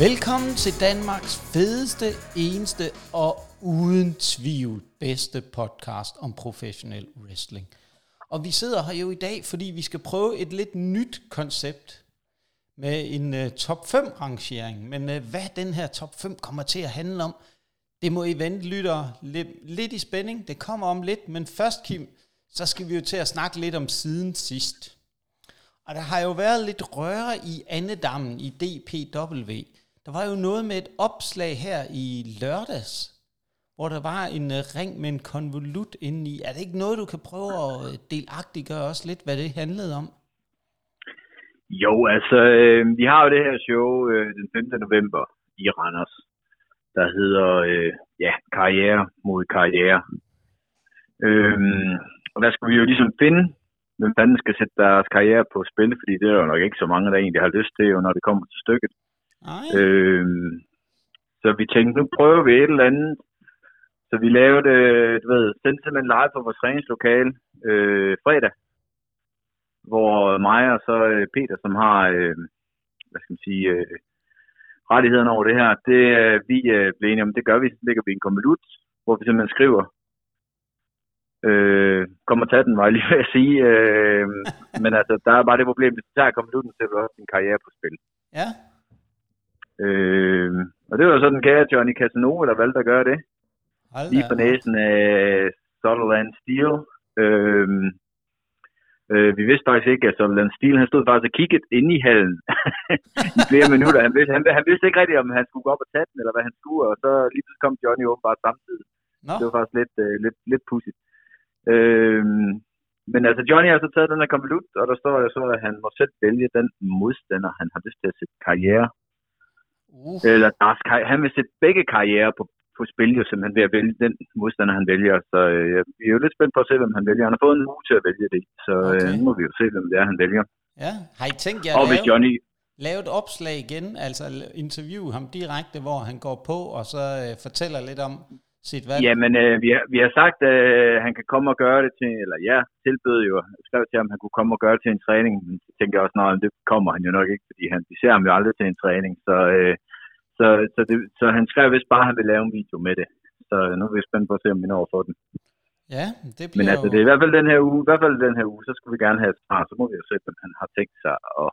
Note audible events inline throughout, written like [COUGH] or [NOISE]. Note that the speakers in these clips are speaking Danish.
Velkommen til Danmarks fedeste, eneste og uden tvivl bedste podcast om professionel wrestling. Og vi sidder her jo i dag, fordi vi skal prøve et lidt nyt koncept med en uh, top 5 rangering. Men uh, hvad den her top 5 kommer til at handle om, det må I vente lytter lidt, lidt i spænding. Det kommer om lidt, men først Kim, så skal vi jo til at snakke lidt om siden sidst. Og der har jo været lidt røre i andedammen i DPW. Der var jo noget med et opslag her i lørdags, hvor der var en øh, ring med en konvolut indeni. Er det ikke noget, du kan prøve at delagtigt delagtiggøre også lidt, hvad det handlede om? Jo, altså, øh, vi har jo det her show øh, den 5. november i Randers, der hedder øh, ja, Karriere mod Karriere. Øh, og der skal vi jo ligesom finde, hvem fanden skal sætte deres karriere på spil, fordi det er jo nok ikke så mange, der egentlig har lyst til, når det kommer til stykket. Øhm, så vi tænkte, nu prøver vi et eller andet. Så vi lavede, øh, du ved, sendte simpelthen live på vores træningslokale øh, fredag, hvor mig og så øh, Peter, som har, øh, hvad skal man sige, øh, rettighederne over det her, det øh, vi øh, blev enige om, det gør vi, så lægger vi en konvolut, hvor vi simpelthen skriver, øh, kommer tage den, var jeg lige ved at sige, øh, [LAUGHS] men altså, der er bare det problem, hvis du tager konvolutten, så du også din karriere på spil. Ja. Øh, og det var jo sådan, kære Johnny Casanova, der valgte at gøre det. Hold Lige på næsen af Sutherland Steel. Øh, øh, vi vidste faktisk ikke, at Sutherland Steel, han stod faktisk og kiggede ind i hallen [LAUGHS] i flere minutter. Han vidste, han, han vidste ikke rigtigt, om han skulle gå op og tage den, eller hvad han skulle, og så lige pludselig kom Johnny åbenbart samtidig. Nå, Det var faktisk lidt, øh, lidt, lidt pudsigt. Øh, men altså, Johnny har så taget den her konvolut, og der står jo så, at han må selv vælge den modstander, han har lyst til at sætte karriere uh, eller deres karri- han vil sætte begge karrierer på, på spil, jo simpelthen ved at vælge den modstander, han vælger. Så øh, vi er jo lidt spændt på at se, hvem han vælger. Han har fået en uge til at vælge det, så øh, Okay. nu må vi jo se, hvem det er, han vælger. ja. Har I tænkt jer at lave, Johnny... lave et opslag igen, altså interviewe ham direkte, hvor han går på, og så øh, fortæller lidt om sit valg? Jamen, øh, vi, har, vi har sagt, at øh, han kan komme og gøre det til, eller ja, tilbød jo, jeg skrev til ham, at han kunne komme og gøre det til en træning, men så tænker jeg også, at det kommer han jo nok ikke, fordi han, vi ser ham jo aldrig til en træning, så, øh, så, så, det, så han skrev vist bare, at han vil lave en video med det. Så nu er vi spændt på at se, om vi når at få den. Ja, det bliver Men altså, jo... det er i hvert fald den her uge, i hvert fald den her uge, så skulle vi gerne have et svar, så må vi jo se, hvem han har tænkt sig at,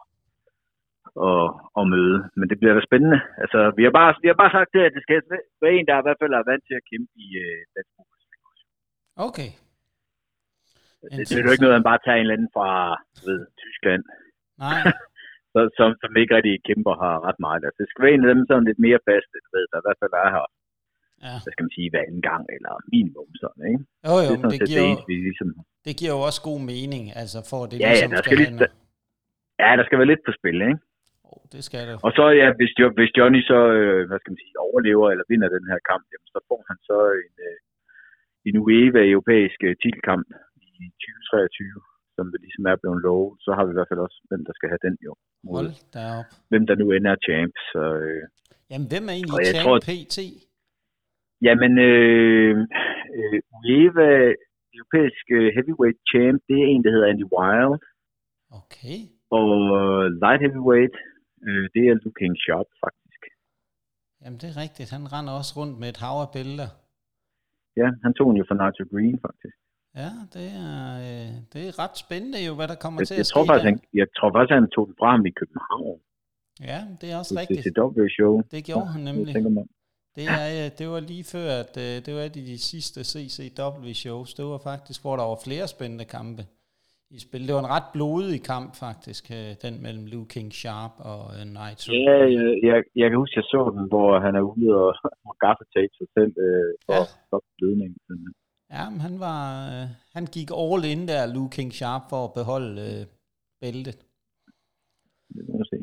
at, at møde. Men det bliver da spændende. Altså, vi har bare, vi har bare sagt til, at det skal være en, der i hvert fald er vant til at kæmpe i øh, dansk. Okay. Det, det er jo ikke noget, han bare tager en eller anden fra ved, Tyskland, Nej, [LAUGHS] så, som, som ikke rigtig kæmper har ret meget. Altså, det skal være en af dem sådan lidt mere faste, du ved, der i hvert fald er her, ja. hvad skal man sige, hver anden gang, eller minimum sådan, ikke? Jo, jo, det sådan det giver, det eneste, vi ligesom det giver jo også god mening, altså for at det Ja, ja, ligesom der skal skal lige- noget. Ja, der skal være lidt på spil, ikke? Det skal det. Og så ja, hvis, jo, hvis Johnny så, øh, hvad skal man sige, overlever eller vinder den her kamp, jamen, så får han så en, øh, en UEFA europæisk øh, titelkamp i 2023, som det ligesom er blevet lovet. Så har vi i hvert fald også, hvem der skal have den jo. Hold da op. hvem der nu ender er champ. Så, øh, Jamen, hvem er egentlig champ tror, PT? jamen, øh, øh, UEFA europæisk heavyweight champ, det er en, der hedder Andy Wild. Okay. Og light heavyweight, øh, det er Luke King Sharp, faktisk. Jamen, det er rigtigt. Han render også rundt med et hav af bælter. Ja, han tog den jo for Nigel Green, faktisk. Ja, det er, øh, det er ret spændende jo, hvad der kommer Jeg, til jeg, at tror ske faktisk, der. han, jeg tror faktisk, han tog den fra ham i København. Ja, det er også Til rigtigt. CCW-show. Det gjorde han nemlig. Jeg. Det, er, øh, det var lige før, at øh, det var et af de sidste CCW-shows. Det var faktisk, hvor der var flere spændende kampe i spil. Det var en ret blodig kamp faktisk, øh, den mellem Luke King Sharp og øh, Nitro. Ja, jeg, jeg, jeg kan huske, jeg så den, hvor han er ude og, [LAUGHS] og gaffetape sig selv øh, for Ja. ja. at stoppe blødningen. Ja, men han var, øh, han gik all in der, Luke King Sharp, for at beholde øh, bæltet. Det må se.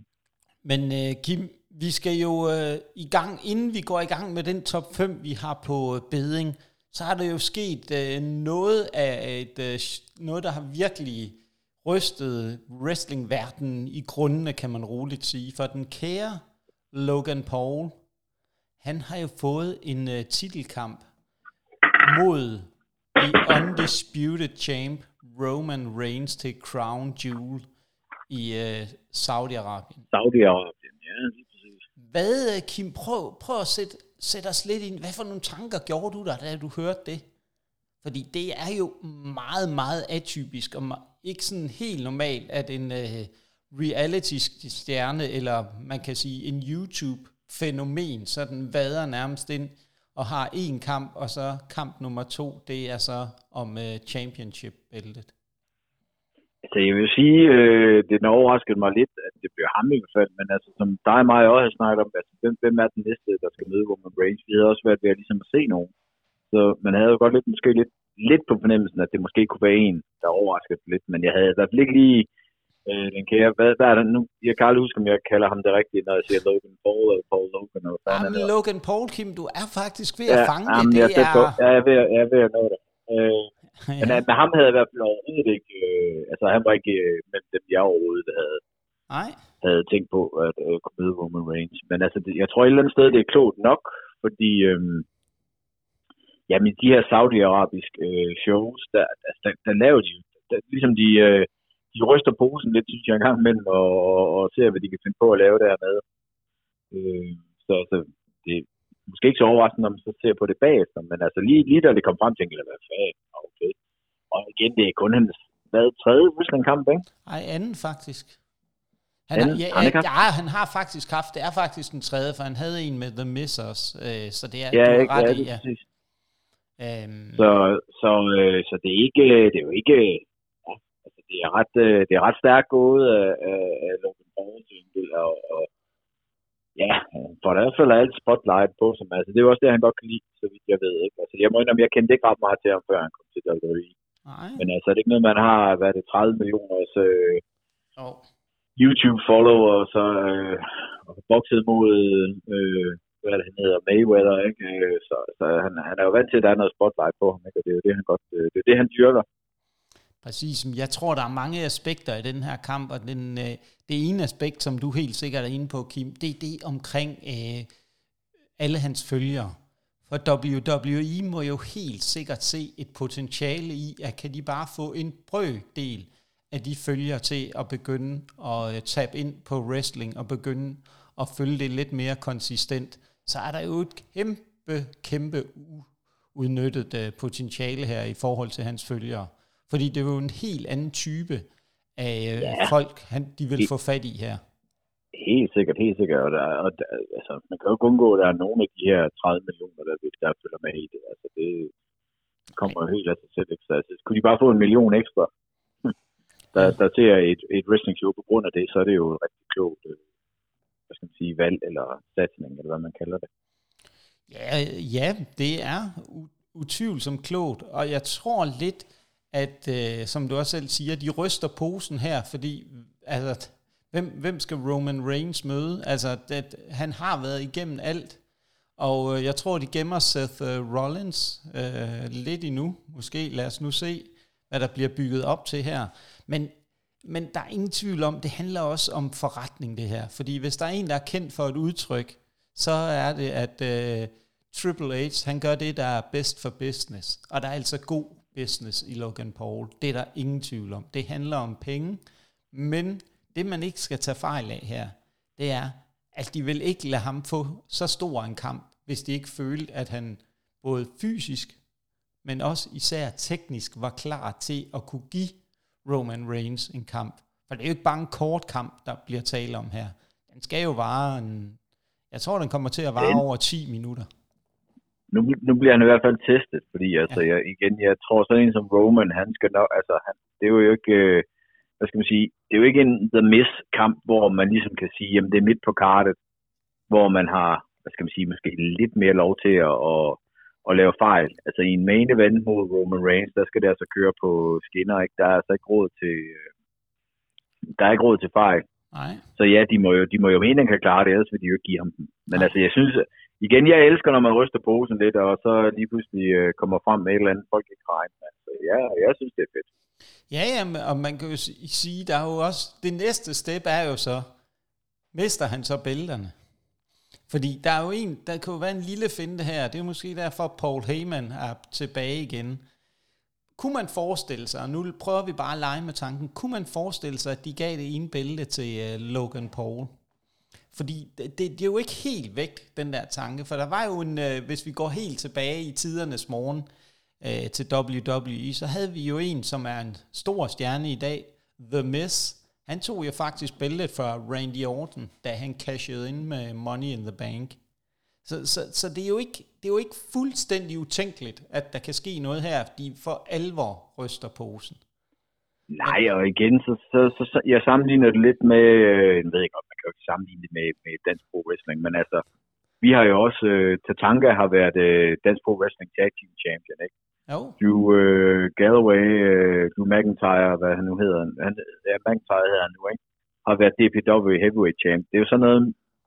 Men øh, Kim, vi skal jo øh, i gang, inden vi går i gang med den top 5, vi har på øh, beding, så har der jo sket øh, noget af et, øh, noget, der har virkelig rystet wrestlingverdenen i grundene, kan man roligt sige. For den kære Logan Paul, han har jo fået en øh, titelkamp mod the undisputed champ Roman Reigns til Crown Jewel i øh, Saudi-Arabien. Saudi-Arabien, ja, lige præcis. Hvad, Kim, prøv, prøv at sætte, sætte os lidt ind. Hvad for nogle tanker gjorde du der, da du hørte det? Fordi det er jo meget, meget atypisk, og ikke sådan helt normalt, at en øh, reality-stjerne, eller man kan sige en YouTube-fænomen, sådan vader nærmest ind og har en kamp, og så kamp nummer to, det er så om øh, championship-bæltet. Altså, jeg vil sige, øh, det overraskede mig lidt, at det blev ham i hvert fald, men altså, som dig og mig også har snakket om, altså, hvem, hvem er den næste, der skal møde Roman Reigns? Vi havde også været ved at, ligesom at se nogen. Så man havde jo godt lidt, måske lidt, lidt på fornemmelsen, at det måske kunne være en, der overraskede lidt, men jeg havde i hvert fald ikke lige øh, den kære, hvad, hvad er det nu? Jeg kan aldrig huske, om jeg kalder ham det rigtige, når jeg siger Logan Paul eller Paul Logan. Eller jamen, Logan Paul, Kim, du er faktisk ved at ja, fange jamen, det. Jeg det er... jeg er ved, jeg er ved at nå det. Øh, ja. Men med ham havde jeg i hvert fald overhovedet ikke, øh, altså han var ikke øh, mellem dem, jeg overhovedet havde, Nej. havde tænkt på at øh, kunne møde Roman Reigns. Men altså, det, jeg tror et eller andet sted, det er klogt nok, fordi øh, jamen, de her saudiarabiske øh, shows, der, altså, der, der laver de der, ligesom de, øh, de ryster posen lidt, synes jeg, en gang imellem, og, og, og ser, hvad de kan finde på at lave dernede. Øh, så altså, det, måske ikke så overraskende, når man så ser på det bagefter, men altså lige, lige da det kom frem, tænkte jeg, hvad fanden, okay. Og igen, det er kun hendes, hvad, tredje Rusland-kamp, ikke? Nej, anden faktisk. Han, anden, har, ja, ja, ja, han har faktisk haft, det er faktisk den tredje, for han havde en med The Missers, øh, så det er, ja, du ret ja, i, ja. Øhm. Så, så, øh, så det er ikke, det er jo ikke, ja, altså det er ret, øh, det er ret stærkt gået af, af, af Logan Paul og, og ja, for der er fald alt spotlight på, som altså, det er jo også det, han godt kan lide, så vidt jeg ved. Ikke? Altså, jeg må indrømme, jeg kendte ikke ret meget til ham, før han kom til WWE. Nej. Men altså, er det ikke noget, man har, hvad er det, 30 millioner øh, oh. YouTube-follower, så øh, og bokset mod, øh, hvad det, han hedder, Mayweather, ikke? Øh, så, så han, han er jo vant til, at der er noget spotlight på ham, ikke? Og det er jo det, han godt, øh, det er det, han dyrker. Præcis. Jeg tror, der er mange aspekter i den her kamp, og den, øh, det ene aspekt, som du helt sikkert er inde på, Kim, det er det omkring øh, alle hans følgere. For WWE må jo helt sikkert se et potentiale i, at kan de bare få en brøkdel af de følgere til at begynde at øh, tabe ind på wrestling og begynde at følge det lidt mere konsistent, så er der jo et kæmpe, kæmpe udnyttet øh, potentiale her i forhold til hans følgere. Fordi det er jo en helt anden type af øh, ja. folk, han, de vil få fat i her. Helt sikkert, helt sikkert. Og, der, og der, altså, man kan jo ikke undgå, at der er nogle af de her 30 millioner, der, der følger med i det. Altså, det kommer jo helt af sig selv. Ikke? Så, altså, kunne de bare få en million ekstra, [LAUGHS] der, der ser et, et wrestling show på grund af det, så er det jo et rigtig klogt øh, hvad skal man sige, valg eller satsning, eller hvad man kalder det. Ja, ja det er utvivlsomt klogt, og jeg tror lidt, at, øh, som du også selv siger, de ryster posen her, fordi altså, hvem, hvem skal Roman Reigns møde? Altså, det, han har været igennem alt, og øh, jeg tror, de gemmer Seth øh, Rollins øh, lidt endnu. Måske lad os nu se, hvad der bliver bygget op til her. Men, men der er ingen tvivl om, det handler også om forretning det her. Fordi hvis der er en, der er kendt for et udtryk, så er det, at øh, Triple H, han gør det, der er bedst for business. Og der er altså god business i Logan Paul. Det er der ingen tvivl om. Det handler om penge, men det man ikke skal tage fejl af her, det er, at de vil ikke lade ham få så stor en kamp, hvis de ikke følte, at han både fysisk, men også især teknisk var klar til at kunne give Roman Reigns en kamp. For det er jo ikke bare en kort kamp, der bliver tale om her. Den skal jo vare en... Jeg tror, den kommer til at vare over 10 minutter nu, nu bliver han i hvert fald testet, fordi altså, jeg, igen, jeg tror sådan en som Roman, han skal nok, altså, han, det er jo ikke, øh, hvad skal man sige, det er jo ikke en The Miss kamp, hvor man ligesom kan sige, jamen det er midt på kartet, hvor man har, hvad skal man sige, måske lidt mere lov til at, at, at lave fejl. Altså i en main event mod Roman Reigns, der skal det altså køre på skinner, ikke? Der er altså ikke råd til, øh, der er ikke råd til fejl. Nej. Så ja, de må jo, de må jo mene, at han kan klare det, ellers vil de jo ikke give ham den. Men Nej. altså, jeg synes, igen, jeg elsker, når man ryster posen lidt, og så lige pludselig øh, kommer frem med et eller andet, folk ikke regner med. Så ja, jeg synes, det er fedt. Ja, ja, og man kan jo sige, der er jo også, det næste step er jo så, mister han så bælterne? Fordi der er jo en, der kan jo være en lille finte her, det er måske derfor, Paul Heyman er tilbage igen. Kunne man forestille sig, og nu prøver vi bare at lege med tanken, kunne man forestille sig, at de gav det ene bælte til uh, Logan Paul? Fordi det, det, det er jo ikke helt væk, den der tanke. For der var jo en, øh, hvis vi går helt tilbage i tidernes morgen øh, til WWE, så havde vi jo en, som er en stor stjerne i dag, The Miz. Han tog jo faktisk bæltet for Randy Orton, da han cashede ind med Money in the Bank. Så, så, så det, er jo ikke, det er jo ikke fuldstændig utænkeligt, at der kan ske noget her, de for alvor ryster posen. Nej, og igen, så, så, så, så jeg sammenligner det lidt med, øh, jeg ved ikke, om kan jo ikke sammenligne det med, med dansk pro wrestling, men altså, vi har jo også, uh, Tatanka har været uh, dansk pro wrestling tag team champion, ikke? Jo. Drew uh, Galloway, uh, Drew McIntyre, hvad han nu hedder, han, ja, McIntyre hedder han nu, ikke? Har været DPW heavyweight champ. Det er jo sådan noget,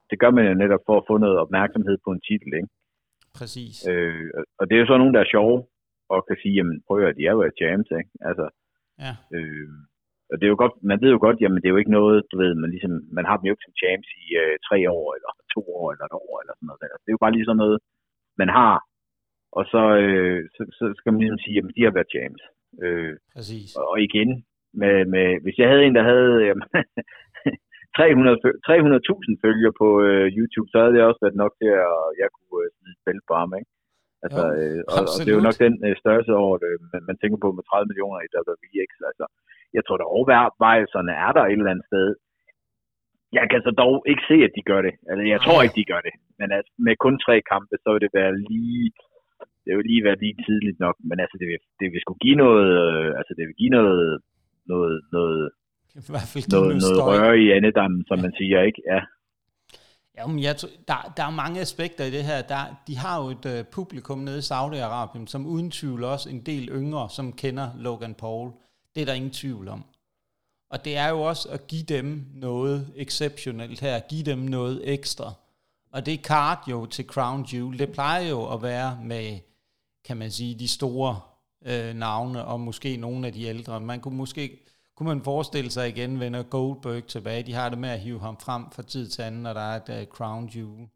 det gør man jo netop for at få noget opmærksomhed på en titel, ikke? Præcis. Øh, og det er jo så nogen, der er sjove, og kan sige, jamen prøv at de er jo champs, ikke? Altså, ja. øh, og det er jo godt, man ved jo godt, jamen det er jo ikke noget, du ved, man, ligesom, man har dem jo ikke som champs i øh, tre år, eller to år, eller et år, eller sådan noget. Det er jo bare lige sådan noget, man har, og så, øh, så, så skal man ligesom sige, jamen de har været champs. Øh, Præcis. Og, og igen, med, med, hvis jeg havde en, der havde [LAUGHS] jamen, 300.000 300 følger på øh, YouTube, så havde det også været nok til, at jeg kunne øh, smide spil på ham, ikke? Altså, jo, øh, og, og, det er jo nok den øh, størrelse over det, man, man tænker på med 30 millioner i WVX. Altså, jeg tror da overvejelserne er der et eller andet sted. Jeg kan så dog ikke se, at de gør det. Altså, jeg tror ikke, de gør det. Men altså, med kun tre kampe, så vil det være lige... Det vil lige være lige tidligt nok, men altså, det vil, det vil skulle give noget... Øh, altså, det vil give noget... Noget, noget, I hvert fald noget, noget røre i andedammen, som ja. man siger, ikke? Ja. Ja, men jeg, der, der er mange aspekter i det her. Der, de har jo et uh, publikum nede i Saudi-Arabien, som uden tvivl også en del yngre, som kender Logan Paul. Det er der ingen tvivl om. Og det er jo også at give dem noget exceptionelt her, give dem noget ekstra. Og det card jo til Crown Jewel, det plejer jo at være med, kan man sige, de store øh, navne, og måske nogle af de ældre. Man kunne måske kunne man forestille sig igen, vender Goldberg tilbage. De har det med at hive ham frem fra tid til anden, når der er et uh, crown jewel.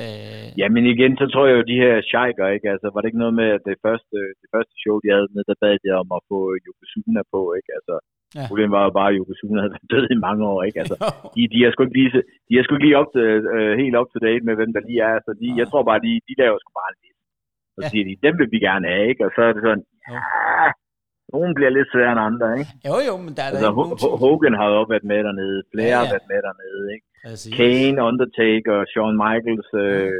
Uh, ja, men igen, så tror jeg jo, de her sheiker, ikke? Altså, var det ikke noget med, at det første, det første show, de havde med, der bad de om at få Yokozuna på, ikke? Altså, ja. problemet var jo bare, at Yokozuna havde været død i mange år, ikke? Altså, [LAUGHS] de, de er sgu ikke lige, de er sgu ikke lige op til, uh, helt op til date med, hvem der lige er. Så de, ja. jeg tror bare, de, de laver sgu bare en liste. Så ja. siger de, dem vil vi gerne have, ikke? Og så er det sådan, ja, nogle bliver lidt sværere end andre, ikke? Jo, jo, men der er altså, der ikke Hogan har jo været med dernede. Flere ja, ja. har været med dernede, ikke? Præcis. Kane, Undertaker, Shawn Michaels, øh,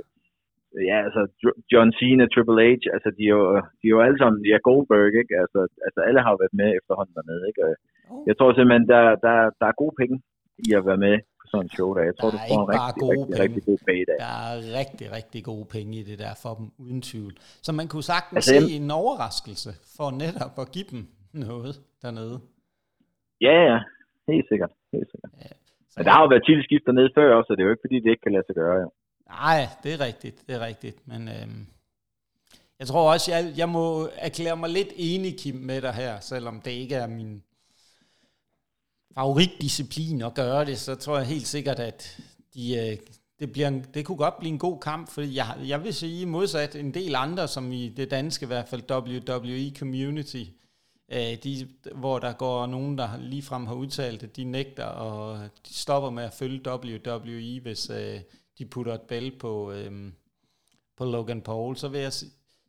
ja, altså John Cena, Triple H, altså de er jo, de er jo alle sammen, er Goldberg, ikke? Altså, altså alle har været med efterhånden dernede, ikke? Oh. Jeg tror simpelthen, der, der, der er gode penge i at være med på sådan en show der. Jeg tror, der du får en rigtig, rigtig, rigtig, rigtig god penge der. Der er rigtig, rigtig gode penge i det der for dem, uden tvivl. Så man kunne sagtens altså, se en overraskelse for netop at give dem noget dernede. Ja, ja. Helt sikkert. Helt sikkert. Ja, Men der har jo været titelskift dernede før også, så det er jo ikke, fordi det ikke kan lade sig gøre. Jo. Nej, det er rigtigt. Det er rigtigt. Men øhm, jeg tror også, jeg, jeg må erklære mig lidt enig, Kim, med dig her, selvom det ikke er min favoritdisciplin at gøre det, så tror jeg helt sikkert, at de, øh, det, bliver en, det kunne godt blive en god kamp, for jeg, jeg vil sige modsat en del andre, som i det danske i hvert fald WWE Community, øh, de, hvor der går nogen, der ligefrem har udtalt, at de nægter og de stopper med at følge WWE, hvis øh, de putter et bælte på, øh, på Logan Paul, så vil jeg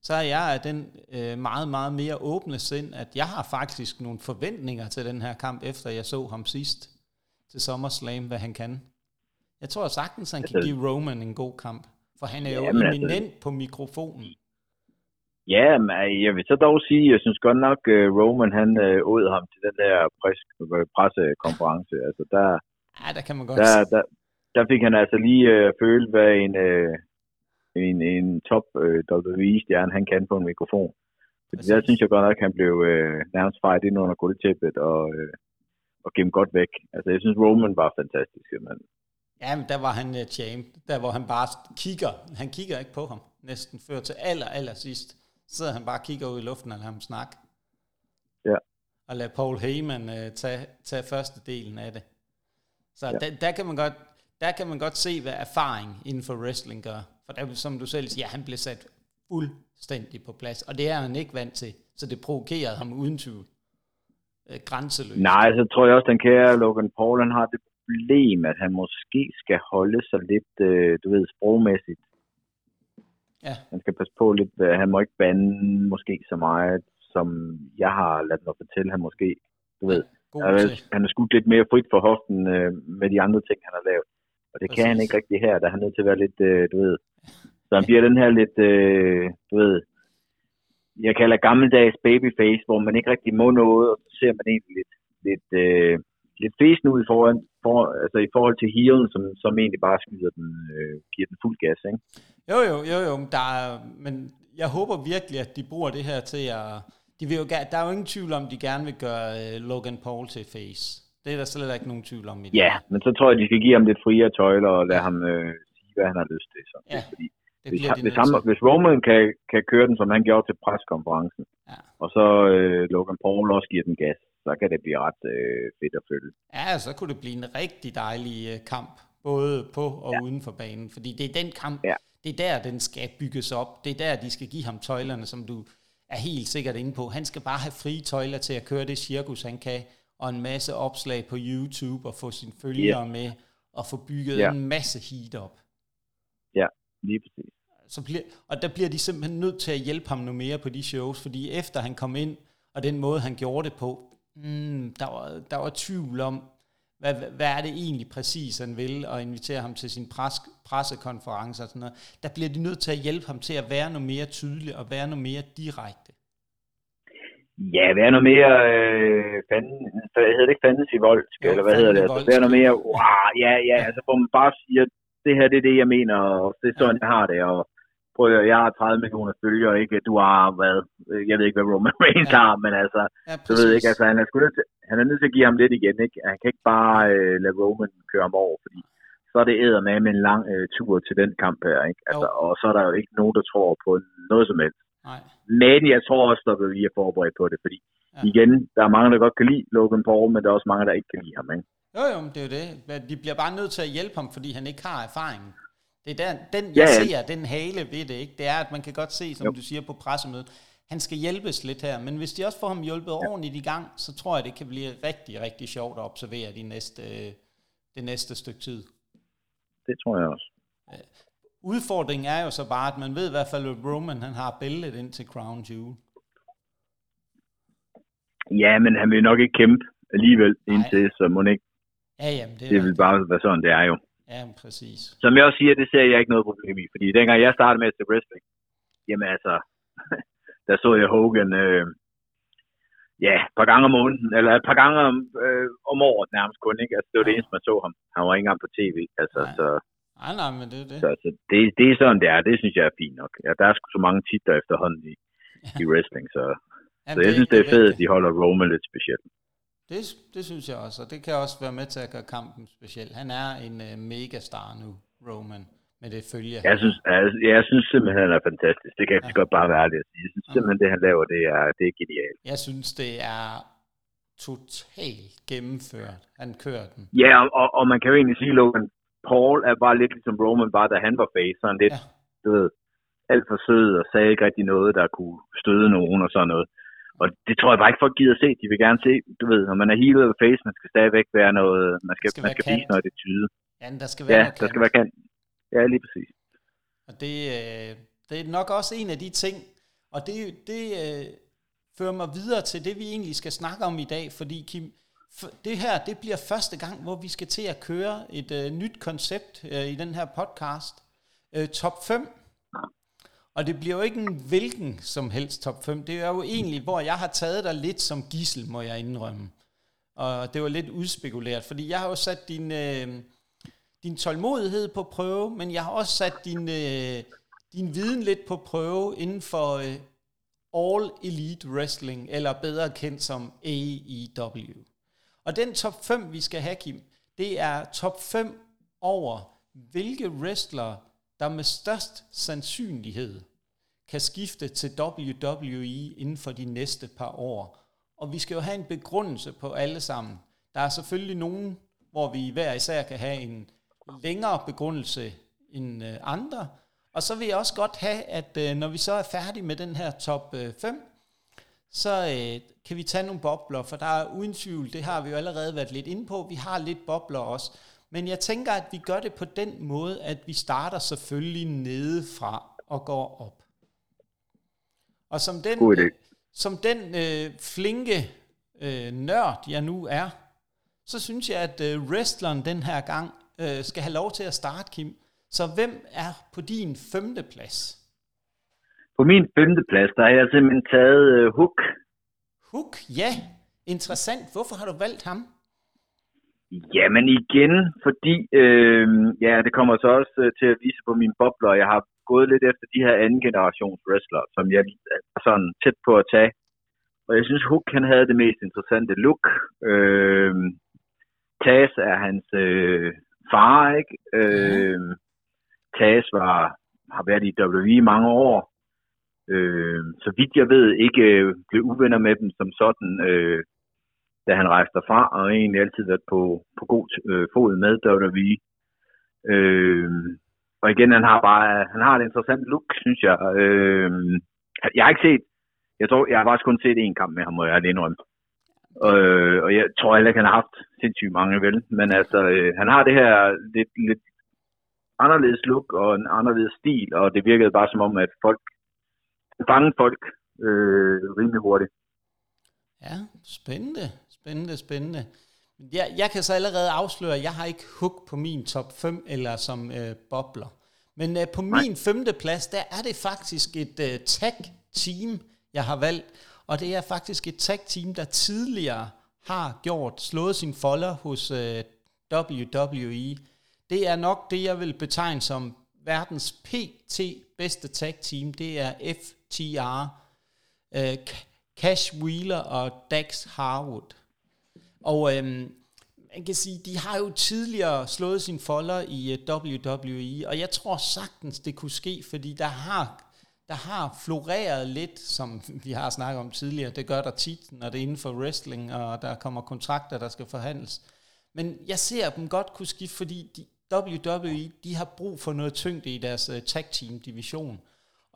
så er jeg af den øh, meget, meget mere åbne sind, at jeg har faktisk nogle forventninger til den her kamp, efter jeg så ham sidst til SummerSlam, hvad han kan. Jeg tror sagtens, han kan altså- give Roman en god kamp, for han er jo Jamen, altså- eminent altså, på mikrofonen. Ja, men jeg vil så dog sige, jeg synes godt nok, uh, Roman han uh, åd ham til den der pres, pressekonference. Altså der, ja, der kan man godt der, der, der fik han altså lige uh, følt, hvad en, uh, en, en top uh, WWE-stjerne han kan på en mikrofon. Fordi der synes jeg godt nok, at han blev uh, nærmest fejret ind under guldtæppet og, uh, og gemt godt væk. Altså jeg synes, Roman var fantastisk. Men... Ja, men der var han uh, champ. Der hvor han bare kigger. Han kigger ikke på ham næsten før til aller, aller sidst sidder han bare og kigger ud i luften og lader ham snakke. Ja. Og lader Paul Heyman uh, tage, tage første delen af det. Så ja. der, der, kan man godt, der kan man godt se, hvad erfaring inden for wrestling gør. For der, som du selv siger, han blev sat fuldstændig på plads. Og det er han ikke vant til. Så det provokerede ham uden tvivl. Øh, grænseløst. Nej, så tror jeg også, den kære Logan Paul, han har det problem, at han måske skal holde sig lidt, øh, du ved, sprogmæssigt. Ja. Han skal passe på lidt, øh, han må ikke bande måske så meget, som jeg har ladet mig fortælle, han måske, du ved. God Han er, han er skudt lidt mere frit for hoften øh, med de andre ting, han har lavet. Og det kan han Præcis. ikke rigtig her, der er han nødt til at være lidt, øh, du ved. Så han bliver den her lidt, øh, du ved, jeg kalder gammeldags babyface, hvor man ikke rigtig må noget, og så ser man egentlig lidt, lidt, øh, lidt fesen ud i forhold, for, altså i forhold til healen, som, som egentlig bare skyder den, øh, giver den fuld gas, ikke? Jo, jo, jo, jo, men der er, men jeg håber virkelig, at de bruger det her til at... De vil jo, der er jo ingen tvivl om, de gerne vil gøre øh, Logan Paul til face. Det er der slet ikke nogen tvivl om i det. Ja, men så tror jeg, de skal give ham lidt friere tøjler og lade ham øh, sige, hvad han har lyst til. Så. Ja, Fordi det hvis, de hvis, ham, hvis Roman kan, kan køre den, som han gjorde til preskonferencen, Ja. og så øh, Logan Paul også giver den gas, så kan det blive ret øh, fedt at følge. Ja, så kunne det blive en rigtig dejlig øh, kamp, både på og ja. uden for banen. Fordi det er den kamp, Ja. det er der, den skal bygges op. Det er der, de skal give ham tøjlerne, som du er helt sikkert inde på. Han skal bare have frie tøjler til at køre det cirkus, han kan, og en masse opslag på YouTube, og få sine følgere yeah. med, og få bygget Ja. en masse heat op. Lige præcis. Så bliver, og der bliver de simpelthen nødt til at hjælpe ham noget mere på de shows, fordi efter han kom ind, og den måde, han gjorde det på, mm, der, var, der var tvivl om, hvad, hvad- hvad er det egentlig præcis, han vil, og invitere ham til sin pres, pressekonference og sådan noget. Der bliver de nødt til at hjælpe ham til at være noget mere tydelig, og være noget mere direkte. Ja, være noget mere, øh, fanden, hedder det ikke fantasy voldsk, Jo, eller hvad hedder det? Altså, være noget mere, wow, ja, ja, altså hvor man bare siger, det her det er det, jeg mener, og det er sådan, jeg har det, og prøv at jeg har 30 millioner følgere, ikke? Du har, hvad, jeg ved ikke, hvad Roman Reigns Ja. har, men altså, Ja, du ved ikke, altså han er, nødt til, han er nødt til at give ham lidt igen, ikke? Han kan ikke bare øh, lade Roman køre ham over, fordi så er det æder med en lang øh, tur til den kamp her, ikke? Altså, og så er der jo ikke nogen, der tror på noget som helst. Nej. Men jeg tror også, der vil vi er forberedt på det, fordi Ja. igen, der er mange, der godt kan lide Logan Paul, men der er også mange, der ikke kan lide ham, ikke? Jo, jo, men det er jo det. De bliver bare nødt til at hjælpe ham, fordi han ikke har erfaringen. Det er der, den, jeg Ja, ja. ser, den hale ved det, ikke? Det er, at man kan godt se, som Jo. du siger på pressemødet, han skal hjælpes lidt her, men hvis de også får ham hjulpet ja. ordentligt i gang, så tror jeg, det kan blive rigtig, rigtig sjovt at observere de næste, det næste stykke tid. Det tror jeg også. Udfordringen er jo så bare, at man ved i hvert fald, at Roman han har bæltet ind til Crown Jewel. Ja, men han vil nok ikke kæmpe alligevel Nej. indtil, så må ikke. Ja, jamen, det, Det vil bare være sådan, det er jo. Ja, præcis. Som jeg også siger, det ser jeg ikke noget problem i, fordi dengang jeg startede med at se wrestling, jamen altså, [LAUGHS] der så jeg Hogan, øh, ja, et par gange om måneden, eller et par gange om, øh, om året nærmest kun, ikke? Altså, det var det Ja. eneste, man så ham. Han var ikke engang på tv, altså, Nej. så, Nej, nej, men det er det. så, så det, det er sådan, det er. Det synes jeg er fint nok. Ja, der er sgu så mange titler efterhånden i, i wrestling, så, Jamen, så jeg synes, det er fedt, at de holder Roman lidt specielt. Det, det synes jeg også, og det kan også være med til at gøre kampen speciel. Han er en uh, megastar nu, Roman, med det følge. Jeg synes, jeg, jeg synes simpelthen, han er fantastisk. Det kan jeg Ja. ja. godt bare være ærlig at sige. Jeg synes simpelthen, det han laver, det er, det er genialt. Jeg synes, det er totalt gennemført. Han kører den. Ja, og, og, og man kan jo egentlig sige, Logan Paul er bare lidt ligesom Roman var, da han var face. Sådan lidt, Ja. du ved, alt for sød og sagde ikke rigtig noget, der kunne støde nogen og sådan noget. Og det tror jeg bare ikke, folk gider at se. De vil gerne se, du ved, når man er healet eller face, man skal stadigvæk være noget, man skal, skal man skal vise noget, det tyde. Ja, der skal være Ja, der skal være kant. Ja, lige præcis. Og det, øh, det er nok også en af de ting, og det, det øh, fører mig videre til det, vi egentlig skal snakke om i dag, fordi Kim, det her, det bliver første gang, hvor vi skal til at køre et øh, nyt koncept øh, i den her podcast. Øh, top 5. Og det bliver jo ikke en hvilken som helst top 5. Det er jo egentlig, hvor jeg har taget dig lidt som gissel, må jeg indrømme. Og det var lidt udspekuleret, fordi jeg har jo sat din, øh, din tålmodighed på prøve, men jeg har også sat din, øh, din viden lidt på prøve inden for øh, All Elite Wrestling, eller bedre kendt som AEW. Og den top 5, vi skal have, Kim, det er top 5 over, hvilke wrestlere, der med størst sandsynlighed kan skifte til WWE inden for de næste par år. Og vi skal jo have en begrundelse på alle sammen. Der er selvfølgelig nogen, hvor vi hver især kan have en længere begrundelse end øh, andre. Og så vil jeg også godt have, at øh, når vi så er færdige med den her top øh, 5, så øh, kan vi tage nogle bobler, for der er uden tvivl, det har vi jo allerede været lidt inde på, vi har lidt bobler også. Men jeg tænker, at vi gør det på den måde, at vi starter selvfølgelig nedefra og går op. Og som den, idé. som den øh, flinke øh, nørd, jeg nu er, så synes jeg, at øh, wrestleren den her gang øh, skal have lov til at starte, Kim. Så hvem er på din femte plads? På min femte plads, der har jeg simpelthen taget uh, Hook. Hook, ja. Interessant. Hvorfor har du valgt ham? Jamen igen, fordi øh, ja, det kommer så også øh, til at vise på mine bobler. Jeg har gået lidt efter de her anden generations wrestler, som jeg er sådan tæt på at tage. Og jeg synes, Hook han havde det mest interessante look. Øh, Taz er hans øh, far, ikke? Øh, Taz var, har været i WWE i mange år. Øh, så vidt jeg ved, ikke øh, blev uvenner med dem som sådan, øh, da han rejste derfra, og egentlig altid været på, på god øh, fod med WWE. Øh, og igen, han har bare han har et interessant look, synes jeg. Øh, jeg har ikke set, jeg tror, jeg har faktisk kun set én kamp med ham, må jeg indrømme. Øh, og jeg tror heller ikke, han har haft sindssygt mange, vel? Men altså, øh, han har det her lidt, lidt anderledes look og en anderledes stil, og det virkede bare som om, at folk fange folk øh, rimelig hurtigt. Ja, spændende, spændende, spændende. Jeg, jeg kan så allerede afsløre, at jeg har ikke hook på min top 5 eller som øh, bobler. Men øh, på Nej. min femte plads, der er det faktisk et øh, tag-team, jeg har valgt. Og det er faktisk et tag-team, der tidligere har gjort, slået sin folder hos øh, WWE. Det er nok det, jeg vil betegne som verdens PT bedste tag team. Det er TR, øh, Cash Wheeler og Dax Harwood. Og øhm, man kan sige, de har jo tidligere slået sin folder i øh, WWE, og jeg tror sagtens, det kunne ske, fordi der har, der har floreret lidt, som [LAUGHS] vi har snakket om tidligere. Det gør der tit, når det er inden for wrestling, og der kommer kontrakter, der skal forhandles. Men jeg ser dem godt kunne skifte, fordi de, WWE, de har brug for noget tyngde i deres uh, tag team division.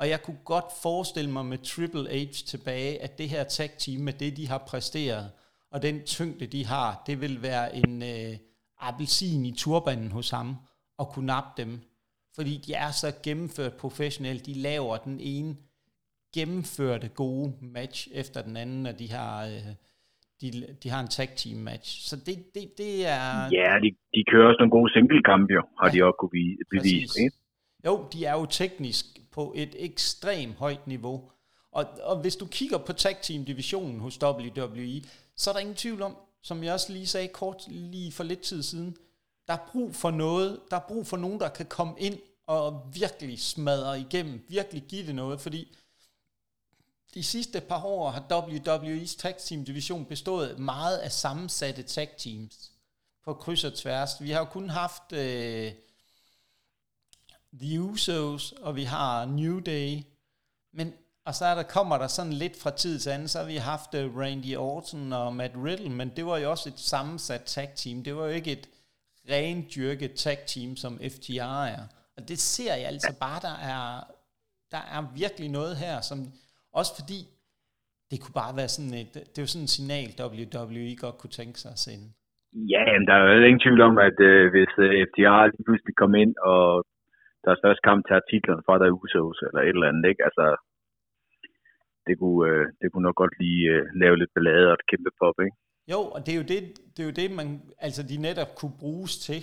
Og jeg kunne godt forestille mig med Triple H tilbage, at det her tag team med det, de har præsteret, og den tyngde, de har, det vil være en uh, appelsin i turbanen hos ham, og kunne nappe dem. Fordi de er så gennemført professionelt, de laver den ene gennemførte gode match efter den anden, og de har... Uh, de, de har en tag team match. Så det, det, det er... Ja, de, de kører også nogle gode single kampe jo, har ja, de også kunne bevise. Ikke? Jo, de er jo teknisk på et ekstremt højt niveau. Og, og hvis du kigger på tag team divisionen hos WWE, så er der ingen tvivl om, som jeg også lige sagde kort lige for lidt tid siden, der er brug for noget, der er brug for nogen, der kan komme ind og virkelig smadre igennem, virkelig give det noget, fordi de sidste par år har WWE's tag team division bestået meget af sammensatte tag teams på kryds og tværs. Vi har jo kun haft øh, The Usos, og vi har New Day, men og så er der, kommer der sådan lidt fra tid til anden, så har vi haft øh, Randy Orton og Matt Riddle, men det var jo også et sammensat tag team. Det var jo ikke et rent dyrket tag team, som FTR er. Og det ser jeg altså bare, der er, der er virkelig noget her, som også fordi, det kunne bare være sådan et, det er jo sådan et signal, WWE godt kunne tænke sig at sende. Ja, men der er jo ingen tvivl om, at øh, hvis øh, FTR lige pludselig kom ind, og deres første kamp tager titlerne fra der Usos eller et eller andet, ikke? Altså, det kunne, øh, det kunne nok godt lige øh, lave lidt ballade og et kæmpe pop, ikke? Jo, og det er jo det, det, er jo det man, altså de netop kunne bruges til.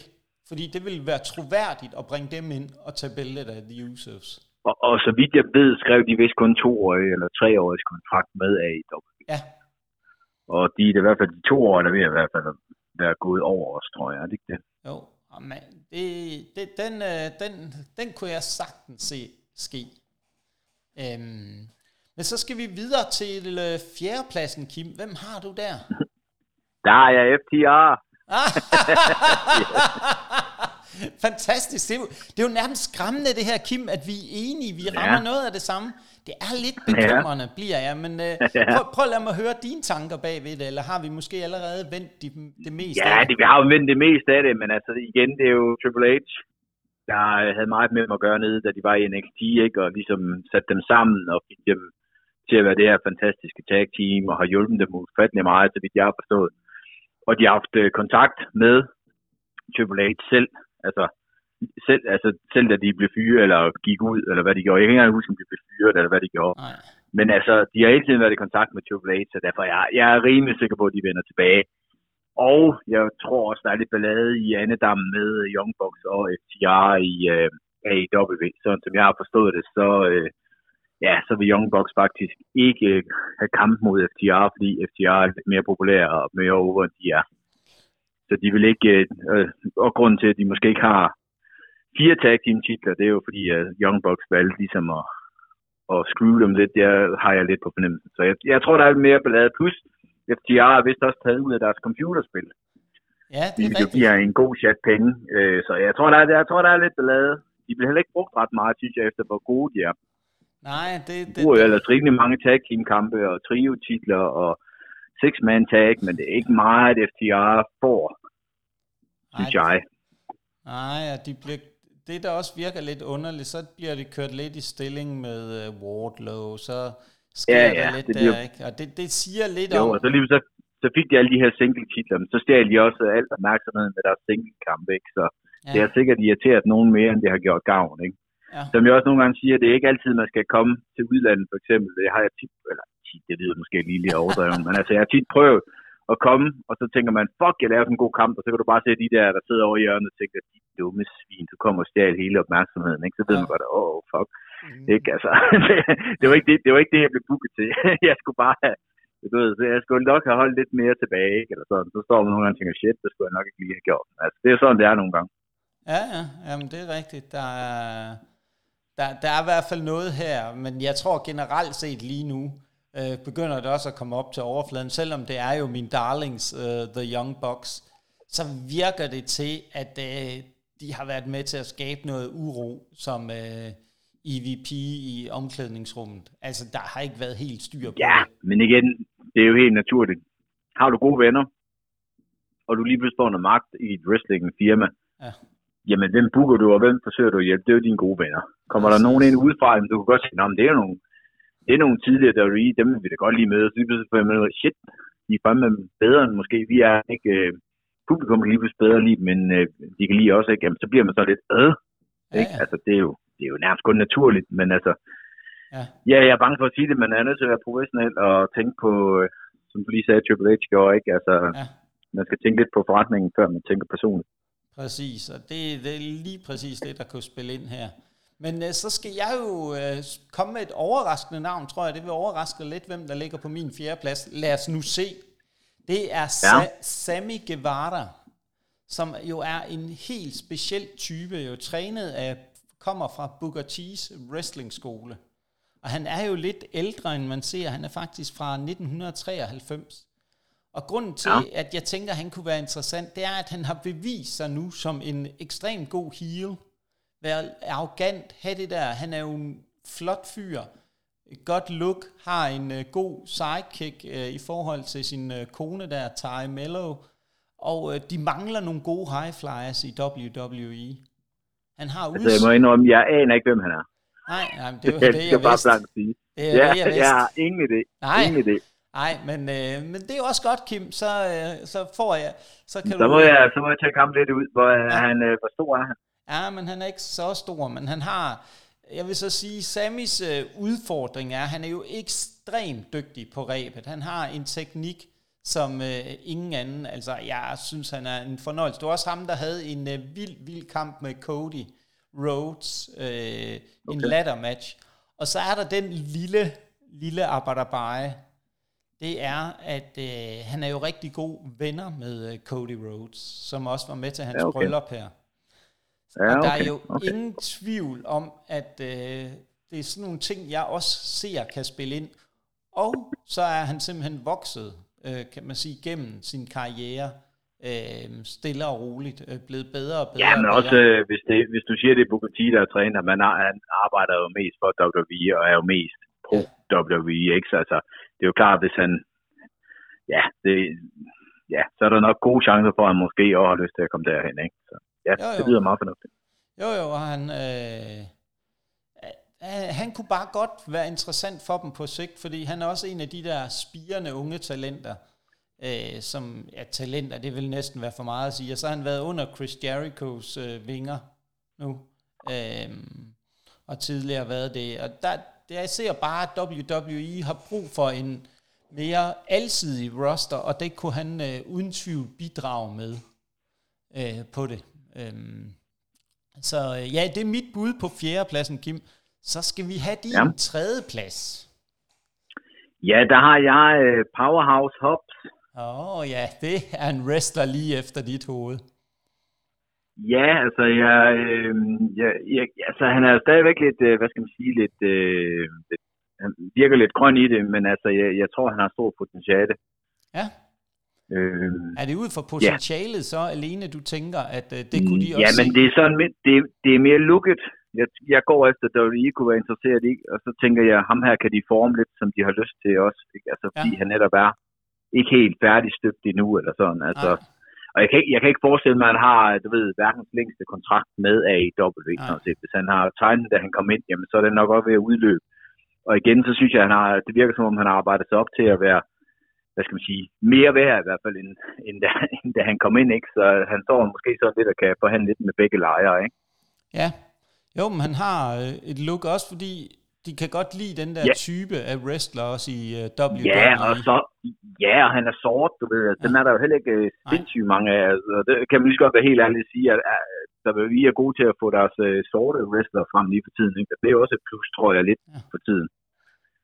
Fordi det ville være troværdigt at bringe dem ind og tage billedet af The Usos. Og, og så vidt jeg ved, skrev de vist kun to år eller tre års kontrakt med AEW. Ja. Og de er i hvert fald de to år, der vil i hvert fald være gået over os, tror jeg. Er det ikke det? Jo, man, det, det, den, øh, den, den kunne jeg sagtens se ske. Øhm, men så skal vi videre til øh, fjerdepladsen, Kim. Hvem har du der? Der er jeg FTR. [LAUGHS] [LAUGHS] [LAUGHS] Fantastisk. Det er, jo, det er jo nærmest skræmmende det her, Kim, at vi er enige. Vi rammer ja. noget af det samme. Det er lidt bekymrende, ja. bliver jeg. Men [LAUGHS] uh, prøv, prøv at lade mig høre dine tanker bagved det, eller har vi måske allerede vendt det, det meste ja, af det? Ja, vi har jo vendt det meste af det, men altså igen, det er jo Triple H, der havde meget med dem at gøre nede, da de var i NXT, ikke? og ligesom satte dem sammen og fik dem til at være det her fantastiske tag team, og har hjulpet dem ufattelig meget, så vidt jeg har forstået. Og de har haft øh, kontakt med Triple H selv, altså selv, altså selv da de blev fyret, eller gik ud, eller hvad de gjorde. Jeg kan ikke engang huske, om de blev fyret, eller hvad de gjorde. Nej. Men altså, de har hele tiden været i kontakt med Triple H, så derfor er jeg, jeg er rimelig sikker på, at de vender tilbage. Og jeg tror også, der er lidt ballade i andedammen med Young Bucks og FTR i øh, AEW. Sådan som jeg har forstået det, så, øh, ja, så vil Young Bucks faktisk ikke øh, have kamp mod FTR, fordi FTR er lidt mere populær og mere over, end de er. Så de vil ikke, øh, øh, og grunden til, at de måske ikke har fire tag team titler, det er jo fordi, at Young Bucks valgte ligesom at, at screw dem lidt, der har jeg lidt på fornemmelsen. Så jeg, jeg tror, der er mere ballade. Plus, FTR er vist også taget ud af deres computerspil. Ja, det er Det rigtigt. giver en god chat penge. Øh, så jeg tror, der er, jeg tror, der er lidt ballade. De bliver heller ikke brugt ret meget, synes jeg, efter hvor gode de er. Nej, det, De det, bruger jo det, ellers rimelig mange tag team kampe og trio titler og six man tag, men det er ikke meget, FTR får, synes nej, jeg. nej, og de bliver, det, der også virker lidt underligt, så bliver det kørt lidt i stilling med uh, Wardlow, så sker Ja, der ja, lidt det der, bliver- ikke? Og det, det siger lidt Jo, om... og så lige så, så fik de alle de her single titler, men så stjal de også alt opmærksomheden med deres single kampe, ikke? Så ja, det har sikkert irriteret nogen mere, end det har gjort gavn, ikke? ja, Som jeg også nogle gange siger, det er ikke altid, man skal komme til udlandet, for eksempel. Det har jeg tit, eller tit, det lyder måske lige lidt overdrevet, men altså, jeg har tit prøvet at komme, og så tænker man, fuck, jeg lavede en god kamp, og så kan du bare se de der, der sidder over i hjørnet og tænker, de dumme svin, du kommer og stjal hele opmærksomheden, ikke? Så ved man godt, åh, oh, fuck, Mm. ikke? Altså, [LAUGHS] det, det, var ikke det, det var ikke det, jeg blev booket til. [LAUGHS] jeg skulle bare have, du ved, så jeg skulle nok have holdt lidt mere tilbage, ikke? Eller sådan. Så står man nogle gange og tænker, shit, det skulle jeg nok ikke lige have gjort. Altså, det er sådan, det er nogle gange. Ja, ja, jamen det er rigtigt. Der er, der, der er i hvert fald noget her, men jeg tror generelt set lige nu, øh, begynder det også at komme op til overfladen, selvom det er jo min darlings, uh, The Young Bucks, så virker det til, at øh, de har været med til at skabe noget uro som øh, EVP i omklædningsrummet. Altså, der har ikke været helt styr på Ja, det. men igen, det er jo helt naturligt. Har du gode venner, og du lige pludselig noget magt i et wrestling-firma, Ja. jamen hvem booker du, og hvem forsøger du at hjælpe? Det er jo dine gode venner. Kommer der nogen ind udefra, jamen, du kan godt sige, "Nå, men det er nogle, det er nogle tidligere der dem vil vi da godt lige møde. Så lige pludselig jeg med, shit, de er fandme bedre end måske vi er. Ikke, øh, publikum kan lige pludselig bedre lide, men øh, de kan lige også ikke. Jamen, så bliver man så lidt øh, Ja, ikke? ja. Altså, det er jo, det er jo nærmest kun naturligt, men altså, Ja. ja, jeg er bange for at sige det, men jeg er nødt til at være professionel og tænke på, øh, som du lige sagde, Triple H gjorde, ikke? Altså, Ja. man skal tænke lidt på forretningen, før man tænker personligt. Præcis, og det, det er lige præcis det, der kunne spille ind her. Men øh, så skal jeg jo øh, komme med et overraskende navn, tror jeg. Det vil overraske lidt, hvem der ligger på min fjerde plads. Lad os nu se. Det er Ja. Sa- Sammy Guevara, som jo er en helt speciel type, jo trænet af, kommer fra Booker T's wrestling skole. Og han er jo lidt ældre, end man ser. Han er faktisk fra 1993. Og grunden til, ja. at jeg tænker, at han kunne være interessant, det er, at han har bevist sig nu som en ekstremt god heel. Være arrogant, have det der. Han er jo en flot fyr. Godt look, har en uh, god sidekick uh, i forhold til sin uh, kone der, Ty Mello. Og uh, de mangler nogle gode high flyers i WWE. Han har Altså, jeg må indrømme, jeg aner ikke, hvem han er. Nej, nej, men det er jo jeg det, jeg bare vidste. blankt sige. Det Ja, det, jeg jeg har ingen idé. Nej. Ingen idé. Nej, men, øh, men det er jo også godt, Kim. Så, øh, så får jeg... Så, kan Så du, må, jeg, så må jeg tage ham lidt ud. Hvor, Ja. ja. han, øh, hvor stor er han? Ja, men han er ikke så stor, men han har... Jeg vil så sige, Samis øh, udfordring er, at han er jo ekstremt dygtig på rebet. Han har en teknik, som øh, ingen anden... Altså, jeg synes, han er en fornøjelse. Det var også ham, der havde en øh, vild, vild kamp med Cody Rhodes. Øh, okay. En ladder match. Og så er der den lille, lille Abadabai. Det er, at øh, han er jo rigtig god venner med øh, Cody Rhodes, som også var med til hans Ja, okay. bryllup her. Ja, Og der okay. er jo okay. ingen tvivl om, at øh, det er sådan nogle ting, jeg også ser kan spille ind. Og så er han simpelthen vokset, øh, kan man sige, gennem sin karriere, øh, stille og roligt, øh, blevet bedre og bedre. Ja, men og også, øh, hvis, det, hvis du siger, det er T, der er træner, man har, han arbejder jo mest for WWE, og er jo mest pro WWE, ikke? Så altså, det er jo klart, hvis han, ja, det, ja, så er der nok gode chancer for, at han måske også har lyst til at komme derhen, ikke? Så ja, Jo, jo. det lyder meget fornuftigt. Jo, jo, og han... Øh, han kunne bare godt være interessant for dem på sigt, fordi han er også en af de der spirende unge talenter, uh, som ja, talenter, det vil næsten være for meget at sige, og så har han været under Chris Jerichos uh, vinger nu, uh, og tidligere været det, og der, der jeg ser bare, at WWE har brug for en mere alsidig roster, og det kunne han uh, uden tvivl bidrage med uh, på det. Um, så øh, ja, det er mit bud på fjerdepladsen, Kim. Så skal vi have din ja. tredje plads. Ja, der har jeg uh, Powerhouse Hobbs. Åh oh, ja, det er en wrestler lige efter dit hoved. Ja, altså, jeg, øh, jeg, jeg, altså han er stadigvæk lidt, øh, hvad skal man sige, lidt, øh, lidt, han virker lidt grøn i det, men altså, jeg, jeg tror, han har stor potentiale. Ja. Øh, er det ud fra potentialet ja. så alene, du tænker, at uh, det kunne de også Ja, men det er sådan, det, det er mere lukket. Jeg, jeg går efter, at WWE kunne være interesseret i, og så tænker jeg, ham her kan de forme lidt, som de har lyst til også. Ikke? Altså, fordi ja. han netop er ikke helt færdigstøbt endnu, eller sådan. Altså, Ej. og jeg kan, ikke, jeg kan ikke forestille mig, at han har, du ved, verdens længste kontrakt med AEW. Sådan set. Hvis han har tegnet, da han kom ind, jamen, så er det nok også ved at udløbe. Og igen, så synes jeg, at han har, det virker som om, han har arbejdet sig op til at være hvad skal man sige, mere værd i hvert fald, end, end, da, [LAUGHS] end da han kom ind, ikke? Så han står måske sådan lidt og kan forhandle lidt med begge lejre, ikke? Ja, jo, men han har øh, et look også, fordi de kan godt lide den der ja. type af wrestler også i uh, øh, WWE. Ja, og så, ja, og han er sort, du ved, altså, ja. den er der jo heller ikke uh, sindssygt mange af, altså, det kan man lige godt være helt ærlig at sige, at, at der vi er gode til at få deres uh, sorte wrestler frem lige for tiden, ikke? Det er også et plus, tror jeg, lidt ja. for tiden.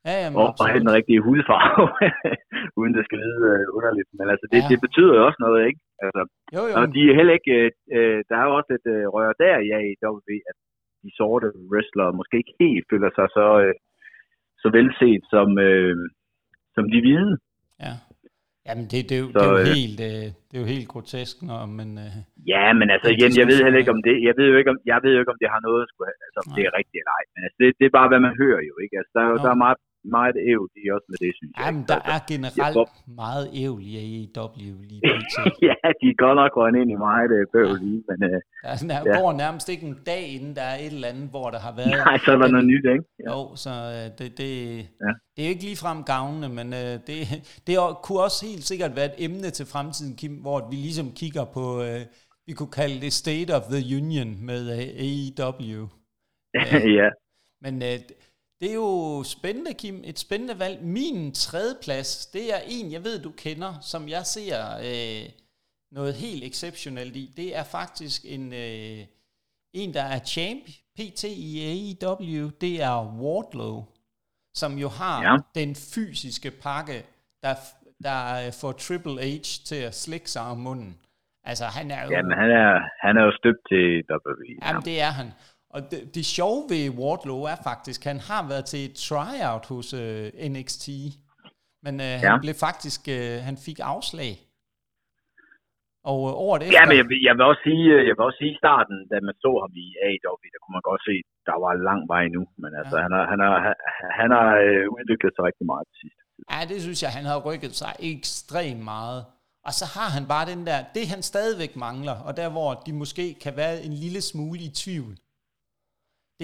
Ja, jamen, og, og have den rigtige hudfarve, [LAUGHS] uden det skal lyde uh, underligt. Men altså, det, ja. det betyder jo også noget, ikke? Altså, jo, jo. Og de er heller ikke, uh, der er jo også et uh, rør der i AEW, at de sorte wrestlere måske ikke helt føler sig så, uh, så velset som, uh, som de hvide. Ja. Jamen, det, det, er jo, så, det, er jo helt, øh, det er jo helt grotesk, når man... Øh, ja, men altså igen, jeg ved heller ikke om det, jeg ved jo ikke om, jeg ved jo ikke, om det har noget, altså om det er rigtigt eller ej, men altså, det, det er bare, hvad man hører jo, ikke? Altså, der er jo der er meget meget ævl i også med det, synes jeg. Jamen, der er generelt ja, meget ævl i AEW lige [LAUGHS] ja, de er godt nok røget ind i meget øh, bøvl lige, men... Der er, der ja. går nærmest ikke en dag, inden der er et eller andet, hvor der har været... [LAUGHS] Nej, så er der noget nyt, ikke? Ja. Jo, så uh, det, det, ja. det er jo ikke ligefrem gavnende, men uh, det, [LAUGHS] det kunne også helt sikkert være et emne til fremtiden, Kim, hvor vi ligesom kigger på... Uh, vi kunne kalde det State of the Union med uh, AEW. Ja. Men uh, det er jo spændende, Kim. Et spændende valg. Min tredje plads, det er en, jeg ved, du kender, som jeg ser øh, noget helt exceptionelt i. Det er faktisk en, øh, en der er champ, PT i AEW. Det er Wardlow, som jo har ja. den fysiske pakke, der, der får Triple H til at slikke sig om munden. Altså, han er jo... Jamen, han er, han er jo støbt til WWE. Jamen, det er han. Og det, det sjove ved Wardlow er faktisk, at han har været til et tryout hos øh, NXT, men uh, ja. han blev faktisk, uh, han fik afslag. Og uh, året efter... Ja, men jeg, jeg, vil også sige, jeg vil også sige starten, da man så ham i AEW, der kunne man godt se, der var lang vej nu, men altså, ja. han har, han har, han har udviklet sig rigtig meget til sidst. Ja, det synes jeg, han har rykket sig ekstremt meget. Og så har han bare den der, det han stadigvæk mangler, og der hvor de måske kan være en lille smule i tvivl,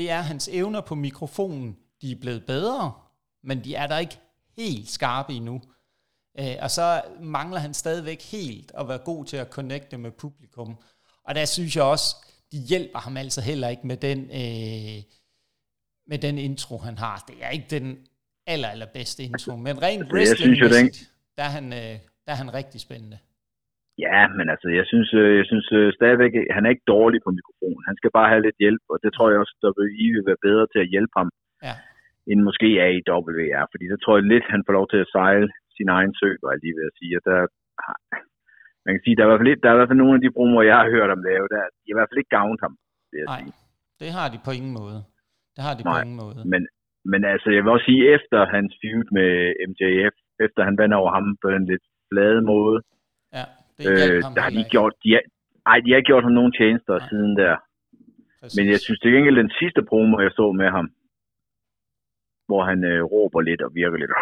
det er hans evner på mikrofonen. De er blevet bedre, men de er der ikke helt skarpe endnu. Øh, og så mangler han stadigvæk helt at være god til at connecte med publikum. Og der synes jeg også, de hjælper ham altså heller ikke med den, øh, med den intro, han har. Det er ikke den aller, allerbedste intro, men rent wrestling der, er han, øh, der er han rigtig spændende. Ja, men altså, jeg synes, øh, jeg synes øh, stadigvæk, han er ikke dårlig på mikrofonen. Han skal bare have lidt hjælp, og det tror jeg også, at WWE vil være bedre til at hjælpe ham, ja. end måske AEW er. Fordi så tror jeg lidt, han får lov til at sejle sin egen sø, var jeg lige ved at sige. At der, man kan sige, der er, i hvert fald lidt, der er i hvert fald nogle af de bruger, jeg har hørt om lave, der de har i hvert fald ikke gavnet ham, vil jeg Nej, sige. det har de på ingen måde. Det har de Nej, på ingen måde. Men, men altså, jeg vil også sige, efter hans feud med MJF, efter han vandt over ham på en lidt flade måde. Det øh, der har de gjort, de har, ej, de har ikke gjort ham nogen tjenester ja. siden der. Præcis. Men jeg synes, det er ikke den sidste promo, jeg så med ham, hvor han øh, råber lidt og virker lidt.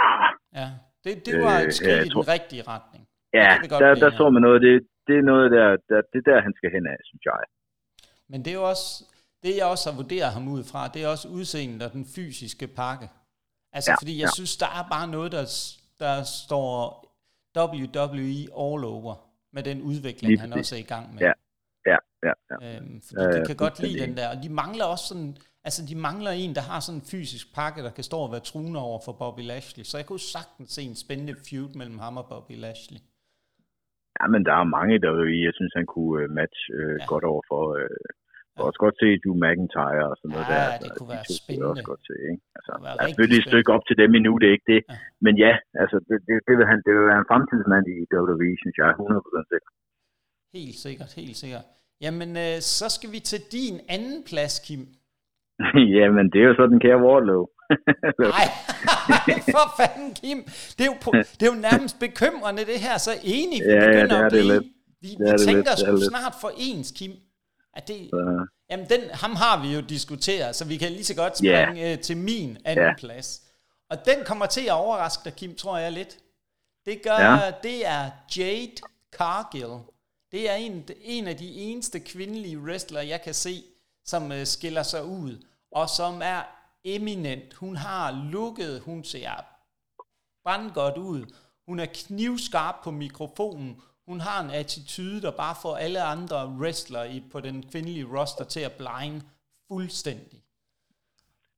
Ja, det, det var et skridt øh, i den rigtige retning. Ja, der, der så man noget, det, det er noget der, der, det er der, han skal hen af, synes jeg. Men det er jo også, det jeg også har vurderet ham ud fra, det er også udseendet og den fysiske pakke. Altså, ja, fordi jeg ja. synes, der er bare noget, der, der står WWE all over med den udvikling, Lige han også er i gang med. Ja, ja, ja. ja. Øhm, fordi øh, de kan godt lide den der, og de mangler også sådan, altså de mangler en, der har sådan en fysisk pakke, der kan stå og være truende over for Bobby Lashley. Så jeg kunne sagtens se en spændende feud mellem ham og Bobby Lashley. Ja, men der er mange, der jeg synes, han kunne uh, match uh, ja. godt over for. Uh, ja. også godt se Drew McIntyre og sådan ja, noget der. Ja, det kunne de være spændende. Også godt se, ikke? Altså, der er selvfølgelig et stykke op til dem endnu, det er ikke det. Ja. Men ja, altså, det, det, det, vil han, det vil være en fremtidsmand i WWE, synes jeg, 100% sikker. Helt sikkert, helt sikkert. Jamen, øh, så skal vi til din anden plads, Kim. [LAUGHS] Jamen, det er jo så den kære Wardlow. [LAUGHS] Nej, [LAUGHS] for fanden, Kim. Det er, jo det er jo nærmest bekymrende, det her. Så enig, vi ja, begynder ja, det er at blive... Det lidt. Vi, det vi det tænker det snart for ens, Kim. At det, Så, jamen, den, ham har vi jo diskuteret, så vi kan lige så godt springe yeah. øh, til min anden Ja. plads. Og den kommer til at overraske dig, Kim, tror jeg lidt. Det gør, Ja. det er Jade Cargill. Det er en, en af de eneste kvindelige wrestlere, jeg kan se, som øh, skiller sig ud, og som er eminent. Hun har lukket, hun ser brandgodt ud. Hun er knivskarp på mikrofonen. Hun har en attitude, der bare får alle andre wrestlere i, på den kvindelige roster til at blinde fuldstændig.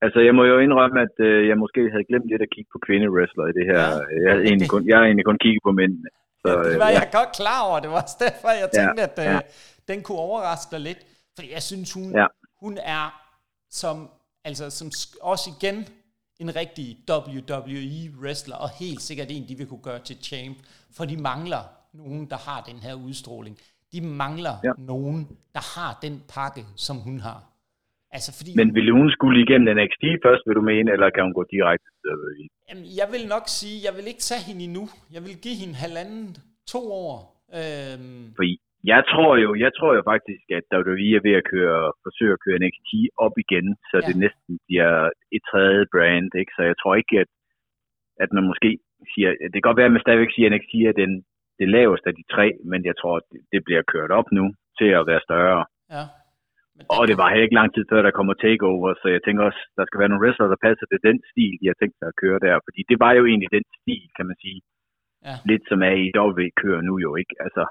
Altså, jeg må jo indrømme, at øh, jeg måske havde glemt lidt at kigge på kvindewrestler i det her. Ja. Jeg, havde egentlig kun, jeg har egentlig kun kigget på mændene. Så, Ja, det øh, var ja. jeg godt klar over. Det var også derfor, jeg Ja, tænkte, at ja. øh, den kunne overraske dig lidt. Fordi jeg synes, hun, Ja. hun er som, altså, som også igen en rigtig WWE-wrestler, og helt sikkert en, de vil kunne gøre til champ. For de mangler nogen, der har den her udstråling. De mangler Ja. nogen, der har den pakke, som hun har. Altså, fordi Men ville hun skulle igennem NXT først, vil du mene, eller kan hun gå direkte til WWE? Jamen, jeg vil nok sige, jeg vil ikke tage hende endnu. Jeg vil give hende halvanden, to år. Øhm, Fordi jeg tror jo, jeg tror jo faktisk, at WWE er ved at køre, forsøge at køre NXT op igen, så Ja. ja. det næsten bliver et tredje brand, ikke? Så jeg tror ikke, at, at man måske siger, det kan godt være, at man stadigvæk siger, at NXT er den, det laveste af de tre, men jeg tror, det, det bliver kørt op nu til at være større. ja. Og det var heller ikke lang tid før, der kommer takeover, så jeg tænker også, der skal være nogle wrestlere, der passer til den stil, de har tænkt sig at køre der. Fordi det var jo egentlig den stil, kan man sige. Ja. Lidt som AEW kører nu jo, ikke? Altså,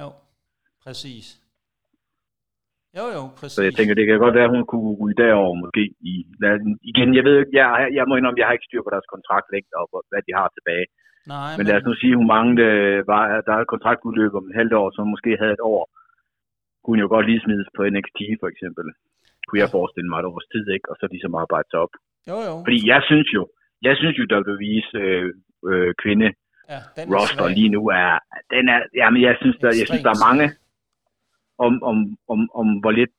Jo, præcis. Jo, jo, præcis. så jeg tænker, det kan godt være, at hun kunne ryge derover måske. I, lad, igen, jeg ved ikke, jeg, jeg må indrømme, jeg har ikke styr på deres kontraktlængde og hvor- hvad de har tilbage. Nej, Men lad os nu sige, hun manglede, var, der er et kontraktudløb om et halvt år, hun måske havde et år. Kunne jo godt lige smides på NXT for eksempel. Kunne jeg forestille mig et års tid, ikke? Og så ligesom arbejde sig op. jo, jo. Fordi jeg synes jo, jeg synes jo, WWE's øh, øh, kvinde ja, den er roster lige nu er, den er, jamen jeg synes, der, jeg synes, der er mange, om, om, om, om hvor lidt,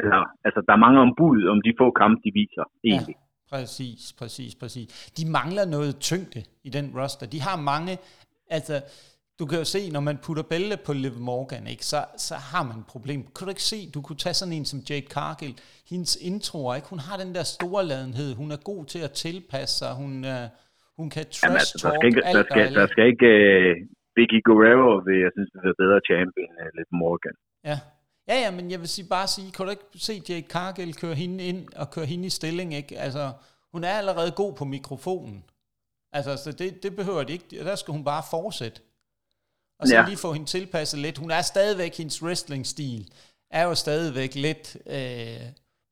eller, altså der er mange ombud om de få kampe, de viser, egentlig. Præcis, præcis, præcis. De mangler noget tyngde i den roster. De har mange, altså, du kan jo se, når man putter bælte på Liv Morgan, ikke, så, så har man et problem. Kan du ikke se, du kunne tage sådan en som Jade Cargill, hendes introer, ikke? hun har den der storladenhed, hun er god til at tilpasse sig, hun, uh, hun kan trash Jamen, altså, der skal ikke, alt der skal, der skal ikke uh, Vicky Guerrero, vil jeg synes, det er bedre champion end uh, Liv Morgan. Ja. Ja, ja, men jeg vil sige, bare sige, kan du ikke se Jade Cargill køre hende ind og køre hende i stilling, ikke? Altså, hun er allerede god på mikrofonen. Altså, så det, det behøver det ikke. Der skal hun bare fortsætte. Og så ja. Lige få hende tilpasset lidt. Hun er stadigvæk, hendes wrestling-stil er jo stadigvæk lidt... Øh,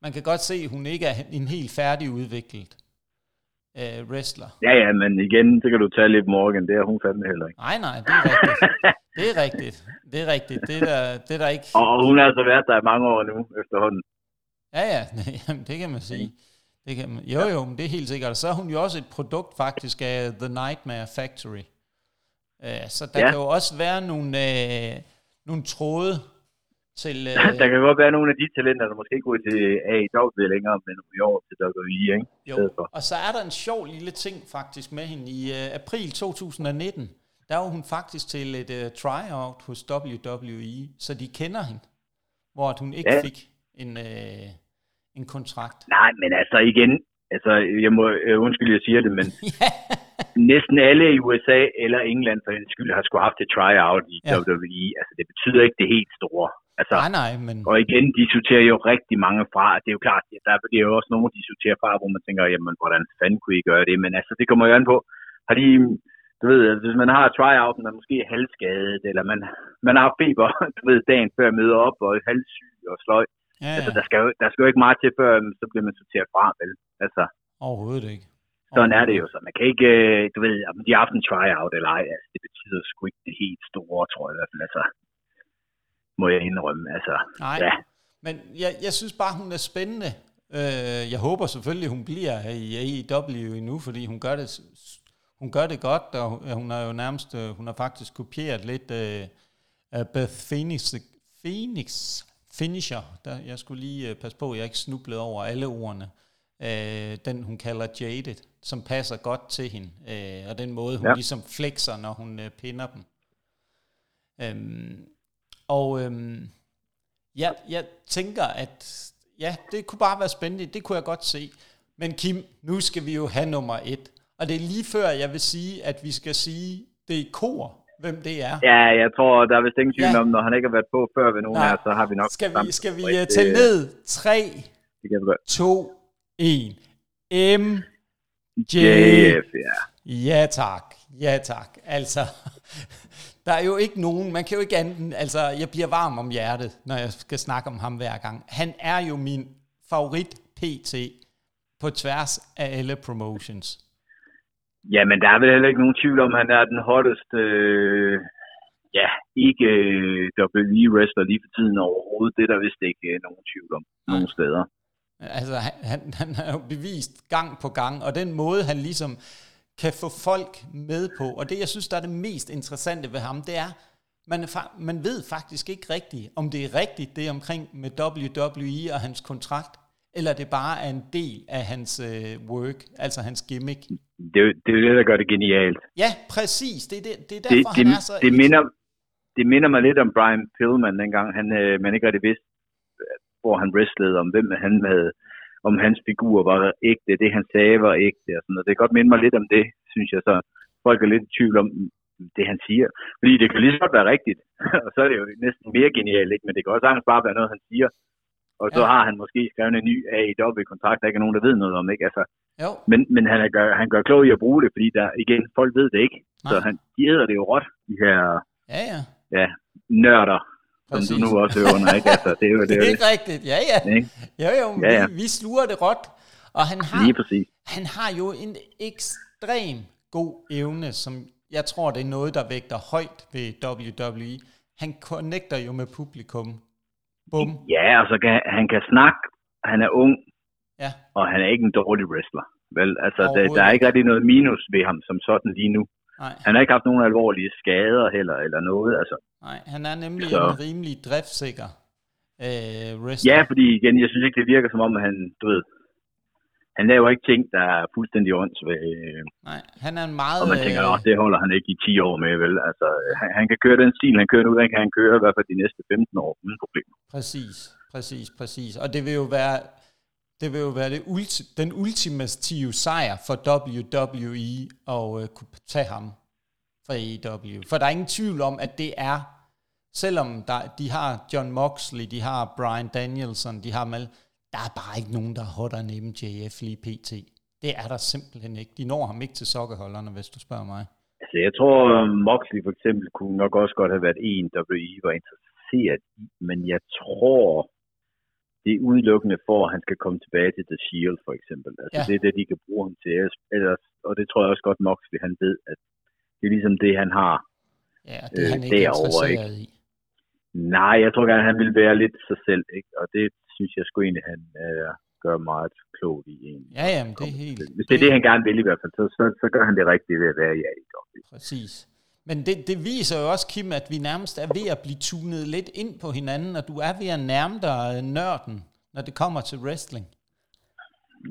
man kan godt se, at hun ikke er en helt færdigudviklet øh, wrestler. Ja, ja, men igen, så kan du tage Liv Morgan, det er hun fandme heller ikke. Nej, nej, det er rigtigt. [LAUGHS] det er rigtigt. Det er rigtigt. Det er der, det er der ikke... Og hun har altså været der i mange år nu, efterhånden. Ja, ja, [LAUGHS] jamen, det kan man sige. Det kan man, jo, jo, men det er helt sikkert. Og så er hun jo også et produkt faktisk af The Nightmare Factory. Uh, så der ja. Kan jo også være nogle, uh, nogle tråde til... Uh, [LAUGHS] der kan godt være nogle af de talenter, der måske ikke går til AEW længere, men i år til WWE, ikke? Jo. for. Og så er der en sjov lille ting faktisk med hende. I uh, april 2019, der var hun faktisk til et uh, tryout hos WWE, så de kender hende. Hvor at hun ikke ja. Fik en, uh, en kontrakt. Nej, men altså igen, altså jeg må øh, undskylde, jeg siger det, men [LAUGHS] ja, næsten alle i USA eller England for den skyld har skulle haft et tryout i ja. WWE. Altså det betyder ikke det helt store. Altså, nej, nej, men... Og igen, de sorterer jo rigtig mange fra. Det er jo klart, der det er jo også nogle, de sorterer fra, hvor man tænker, jamen, hvordan fanden kunne I gøre det? Men altså, det kommer jo an på. Har de, du ved, altså, hvis man har tryout, man er måske halvskadet, eller man, man har feber, [LAUGHS] du ved, dagen før møder op, og er halvsyg og sløj. Ja, ja. Altså, der skal, jo, der skal jo ikke meget til, før så bliver man sorteret fra, vel? Altså, Overhovedet ikke. Sådan er det jo så. Man kan ikke, øh, du ved, om de har haft en tryout eller ej, altså, det betyder sgu ikke det helt store, tror jeg i hvert fald. Altså, må jeg indrømme. Altså, Nej, ja. men jeg, jeg synes bare, hun er spændende. Øh, jeg håber selvfølgelig, hun bliver i AEW endnu, fordi hun gør det, hun gør det godt, og hun har jo nærmest, øh, hun har faktisk kopieret lidt uh, Beth Phoenix, Phoenix finisher. Der, jeg skulle lige uh, passe på, at jeg ikke snublede over alle ordene. Uh, den hun kalder Jaded som passer godt til hende, øh, og den måde, hun ja. ligesom flexer, når hun øh, pinder dem. Øhm, og øhm, ja, jeg tænker, at ja, det kunne bare være spændende, det kunne jeg godt se. Men Kim, nu skal vi jo have nummer et, og det er lige før, jeg vil sige, at vi skal sige, det er kor, hvem det er. Ja, jeg tror, der er vist ingen tvivl ja. om, når han ikke har været på før ved nogen af så har vi nok... Skal vi, skal vi uh, tælle ned? 3, 2, 1. M JF, ja. Ja tak, ja tak. Altså, der er jo ikke nogen, man kan jo ikke anden, altså jeg bliver varm om hjertet, når jeg skal snakke om ham hver gang. Han er jo min favorit PT på tværs af alle promotions. Ja, men der er vel heller ikke nogen tvivl om, at han er den hotteste, øh, ja, ikke øh, WWE-wrestler lige for tiden overhovedet. Det er der vist ikke øh, nogen tvivl om, Nej. nogen steder. Altså, han, han har jo bevist gang på gang, og den måde, han ligesom kan få folk med på, og det, jeg synes, der er det mest interessante ved ham, det er, man, er, man ved faktisk ikke rigtigt, om det er rigtigt, det er omkring med WWE og hans kontrakt, eller det bare er en del af hans uh, work, altså hans gimmick. Det, det er det, der gør det genialt. Ja, præcis. Det, det, det er derfor, det, han er så... Det minder, det minder mig lidt om Brian Pillman, dengang han, øh, man ikke rigtig vidste, hvor han wrestlede, om hvem han havde, om hans figur var ægte, det han sagde var ægte, og sådan noget. Det kan godt minde mig lidt om det, synes jeg, så folk er lidt i tvivl om det, han siger. Fordi det kan lige så godt være rigtigt, [LAUGHS] og så er det jo næsten mere genialt, ikke? men det kan også sagtens bare være noget, han siger. Og så ja. har han måske skrevet en ny AEW-kontrakt, der ikke er nogen, der ved noget om, ikke? Altså, jo. Men, men han, er, gør, han gør klog i at bruge det, fordi der, igen, folk ved det ikke. Nej. Så han, de æder det jo råt, de her ja, ja. Ja, nørder, Præcis. som du nu også under, ikke? Altså, det er jo det. [LAUGHS] det er ikke rigtigt, ja ja. Ikke? Jo jo, ja, ja. Vi, vi sluger det råt. Og han har, Lige præcis. han har jo en ekstrem god evne, som jeg tror, det er noget, der vægter højt ved WWE. Han connecter jo med publikum. Bum. Ja, altså kan, han kan snakke, han er ung, ja. og han er ikke en dårlig wrestler. Vel, altså, der, der er ikke rigtig noget minus ved ham som sådan lige nu. Nej. Han har ikke haft nogen alvorlige skader heller, eller noget. Altså. Nej, han er nemlig så. en rimelig driftsikker øh, wrestler. Ja, fordi igen, jeg synes ikke, det virker som om, at han, du ved, han laver ikke ting, der er fuldstændig åndssvage. Nej, han er en meget... Og man tænker, at det holder han ikke i 10 år med, vel? Altså, han, han kan køre den stil, han kører nu, den kan han køre i hvert fald de næste 15 år uden problemer. Præcis, præcis, præcis. Og det vil jo være, det vil jo være det ulti, den ultimative sejr for WWE at øh, kunne tage ham fra AEW. For der er ingen tvivl om, at det er, selvom der, de har John Moxley, de har Brian Danielson, de har Mal, der er bare ikke nogen, der er hotter end MJF lige pt. Det er der simpelthen ikke. De når ham ikke til sokkeholderne, hvis du spørger mig. Altså, jeg tror, Moxley for eksempel kunne nok også godt have været en, WWE var interesseret i, men jeg tror, det er udelukkende for, at han skal komme tilbage til The Shield, for eksempel. Altså, ja. det er det, de kan bruge ham til. Ellers, og det tror jeg også godt, Moxley han ved, at det er ligesom det, han har ja, det er han øh, ikke derovre. Ikke? i. Nej, jeg tror gerne, han vil være lidt sig selv, ikke? og det synes jeg sgu egentlig, han øh, gør meget klogt i. Egentlig. Ja, jamen, det er helt... Hvis det er det, han gerne vil i hvert fald, så, så, så gør han det rigtigt ved at være i AEW. Præcis. Men det, det viser jo også, Kim, at vi nærmest er ved at blive tunet lidt ind på hinanden, og du er ved at nærme dig nørden, når det kommer til wrestling.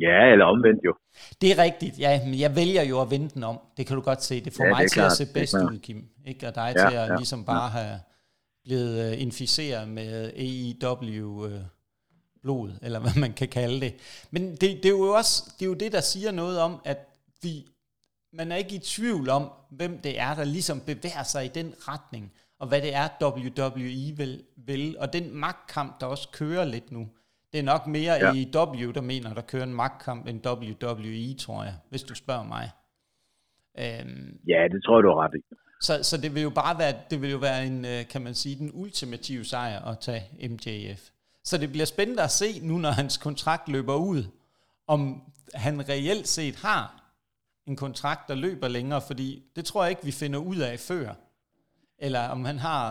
Ja, eller omvendt jo. Det er rigtigt, ja, men jeg vælger jo at vende den om. Det kan du godt se. Det får ja, mig det til klart. at se bedst ud, Kim. Ikke? Og dig ja, til at ja, ligesom bare ja. have blevet uh, inficeret med AEW-blod, uh, eller hvad man kan kalde det. Men det, det, er jo også det, er jo det, der siger noget om, at vi, man er ikke i tvivl om, hvem det er, der ligesom bevæger sig i den retning. og hvad det er, WWE vil, vil. Og den magtkamp, der også kører lidt nu, det er nok mere ja. i W, der mener, der kører en magtkamp end WWE, tror jeg, hvis du spørger mig. Øhm, ja, det tror jeg, du har ret i. Så, så det vil jo bare være, det vil jo være en, øh, kan man sige, den ultimative sejr at tage MJF. Så det bliver spændende at se nu, når hans kontrakt løber ud, om han reelt set har en kontrakt, der løber længere, fordi det tror jeg ikke, vi finder ud af før. Eller om han har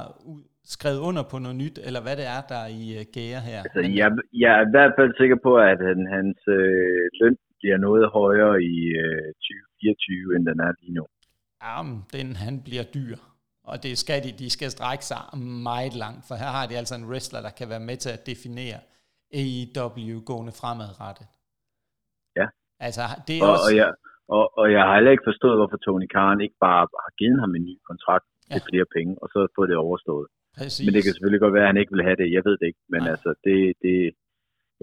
skrevet under på noget nyt, eller hvad det er, der er i uh, gære her. Altså, jeg, jeg er i hvert fald sikker på, at han, hans øh, løn bliver noget højere i øh, 2024, end den er lige nu. Jamen, den han bliver dyr. Og det skal de, de skal strække sig meget langt, for her har de altså en wrestler, der kan være med til at definere AEW gående fremadrettet. Ja. Altså, det er og, også... Og jeg, og, og jeg har heller ikke forstået, hvorfor Tony Khan ikke bare har givet ham en ny kontrakt ja. til flere penge, og så fået det overstået. Præcis. Men det kan selvfølgelig godt være, at han ikke vil have det. Jeg ved det ikke. Men Nej. altså, det, det,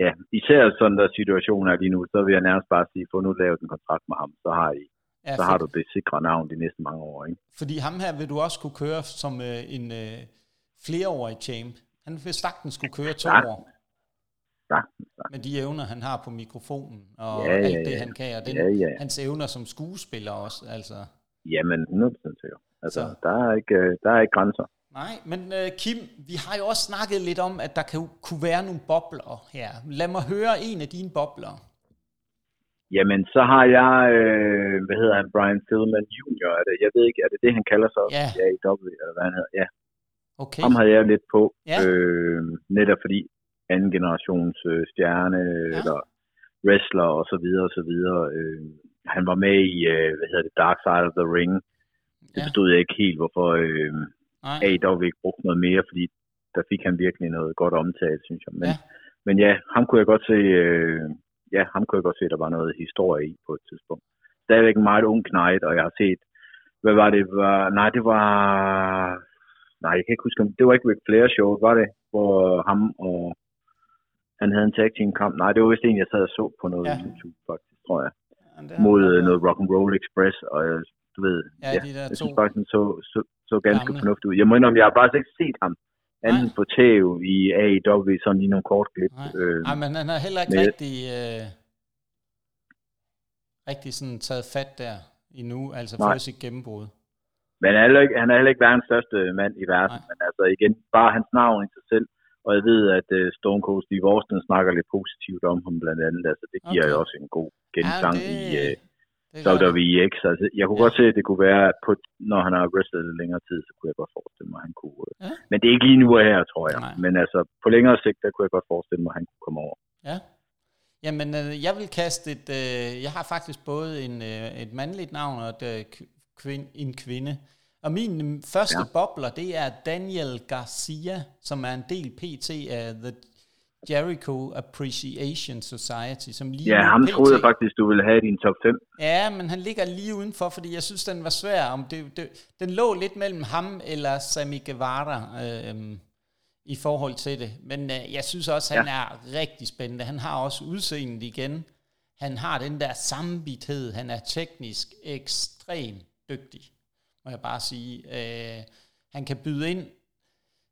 ja, især sådan der situationer lige nu, så vil jeg nærmest bare sige, få nu lavet en kontrakt med ham, så har I Ja, så har du det sikre navn de næste mange år. Ikke? Fordi ham her vil du også kunne køre som øh, en øh, flereårig champ. Han vil sagtens kunne køre to ja. år. Ja, ja. Med de evner, han har på mikrofonen, og ja, alt ja, det, han kan, og den, ja, ja. hans evner som skuespiller også. Altså. Jamen, 100% sikker. Altså, der er, ikke, øh, der er ikke grænser. Nej, men uh, Kim, vi har jo også snakket lidt om, at der kan, kunne være nogle bobler her. Lad mig høre en af dine bobler. Jamen, så har jeg, øh, hvad hedder han, Brian Philman Jr. Er det, jeg ved ikke, er det det, han kalder sig? Ja. Ja, i W, eller hvad han hedder, ja. Okay. Ham havde jeg lidt på, ja. øh, netop fordi anden generations øh, stjerne, ja. eller wrestler, og så videre, og så videre. Øh, han var med i, øh, hvad hedder det, Dark Side of the Ring. Det ja. forstod jeg ikke helt, hvorfor øh, AEW ikke brugte noget mere, fordi der fik han virkelig noget godt omtale, synes jeg. Men ja, men ja ham kunne jeg godt se... Øh, ja, ham kunne jeg godt se, der var noget historie i på et tidspunkt. Stadigvæk en meget ung knight, og jeg har set, hvad var det? Var, nej, det var... Nej, jeg kan ikke huske, det var ikke Ric Flair show, var det? Hvor ham og han havde en tag team kamp. Nej, det var vist en, jeg sad og så på noget ja. YouTube, faktisk, tror jeg. Ja, mod noget, noget Rock and Roll Express, og du ved, ja, ja, de der jeg synes faktisk, så, så, så ganske gamle. fornuftigt ud. Jeg må indrømme, jeg har faktisk ikke set ham anden på tæv i AEW, sådan lige nogle kort klip. Nej, øh, Nej men han har heller ikke med, rigtig, øh, rigtig sådan taget fat der endnu, altså nej. fået sit gennembrud. Men han er, ikke, han er heller ikke verdens største mand i verden, Nej. men altså igen, bare hans navn i sig selv, og jeg ved, at uh, Stone Cold Steve Austin snakker lidt positivt om ham blandt andet, altså det giver okay. jo også en god genklang ja, det, i uh, WWEX. Altså, jeg kunne ja. godt se, at det kunne være, at på, når han har wrestlet lidt længere tid, så kunne jeg godt forestille mig, at han kunne... Uh, ja. Men det er ikke lige nu og her, tror jeg. Nej. Men altså, på længere sigt, der kunne jeg godt forestille mig, at han kunne komme over. Ja. Jamen, øh, jeg vil kaste et... Øh, jeg har faktisk både en, øh, et mandligt navn og et, øh, kvin, en kvinde. Og min første ja. bobler, det er Daniel Garcia, som er en del PT af The Jericho Appreciation Society, som lige Ja, ham PT... troede jeg faktisk, du ville have i din top 5. Ja, men han ligger lige udenfor, fordi jeg synes, den var svær. Om det, det, den lå lidt mellem ham eller Sami Guevara øh, i forhold til det. Men øh, jeg synes også, han ja. er rigtig spændende. Han har også udseendet igen. Han har den der sammenbithed. Han er teknisk ekstremt dygtig, må jeg bare sige. Øh, han kan byde ind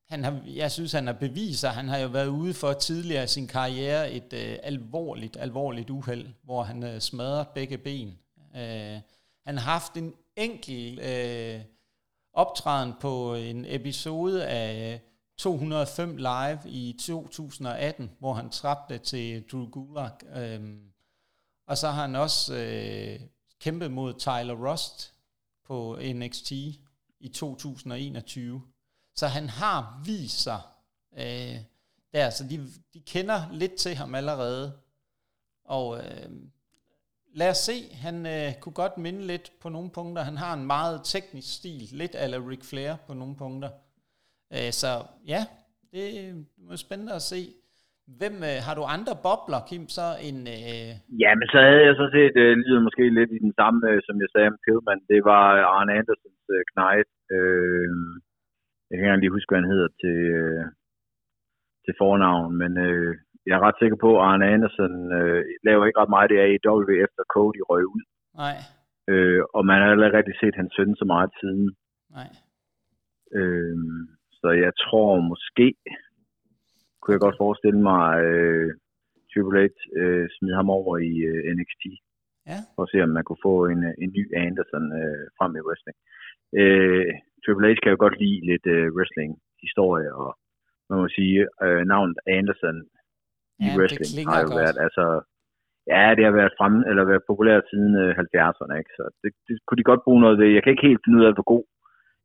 han har, jeg synes, han har beviser. Han har jo været ude for tidligere i sin karriere et øh, alvorligt, alvorligt uheld, hvor han øh, smadrede begge ben. Øh, han har haft en enkel øh, optræden på en episode af øh, 205 Live i 2018, hvor han trabte til Drew Gulak. Øh, og så har han også øh, kæmpet mod Tyler Rust på NXT i 2021. Så han har vist sig øh, der, så de, de kender lidt til ham allerede. Og øh, lad os se, han øh, kunne godt minde lidt på nogle punkter. Han har en meget teknisk stil, lidt ala Ric Flair på nogle punkter. Øh, så ja, det er spændende at se. Hvem øh, har du andre bobler, Kim, så en... Øh... Ja, men så havde jeg så set, øh, lyder måske lidt i den samme, øh, som jeg sagde om Pillman. Det var Arne Andersens øh, knight. Øh, jeg kan ikke engang lige huske, hvad han hedder til, øh, til fornavn, men øh, jeg er ret sikker på, at Arne Andersen øh, laver ikke ret meget det af i W efter Cody røg ud. Nej. Øh, og man har heller rigtig set hans søn så meget siden. Nej. Øh, så jeg tror måske, kunne jeg godt forestille mig, øh, Triple H øh, smide ham over i øh, NXT. Ja. For at se, om man kunne få en, øh, en ny Anderson øh, frem i wrestling. Øh, Triple H kan jo godt lide lidt øh, wrestling-historie, og man må sige, øh, navnet Anderson i Ja, wrestling klinger har jo godt. været, altså, ja, det har været frem, eller været populært siden øh, 70'erne, ikke? Så det, det, kunne de godt bruge noget ved. Jeg kan ikke helt finde ud af, hvor god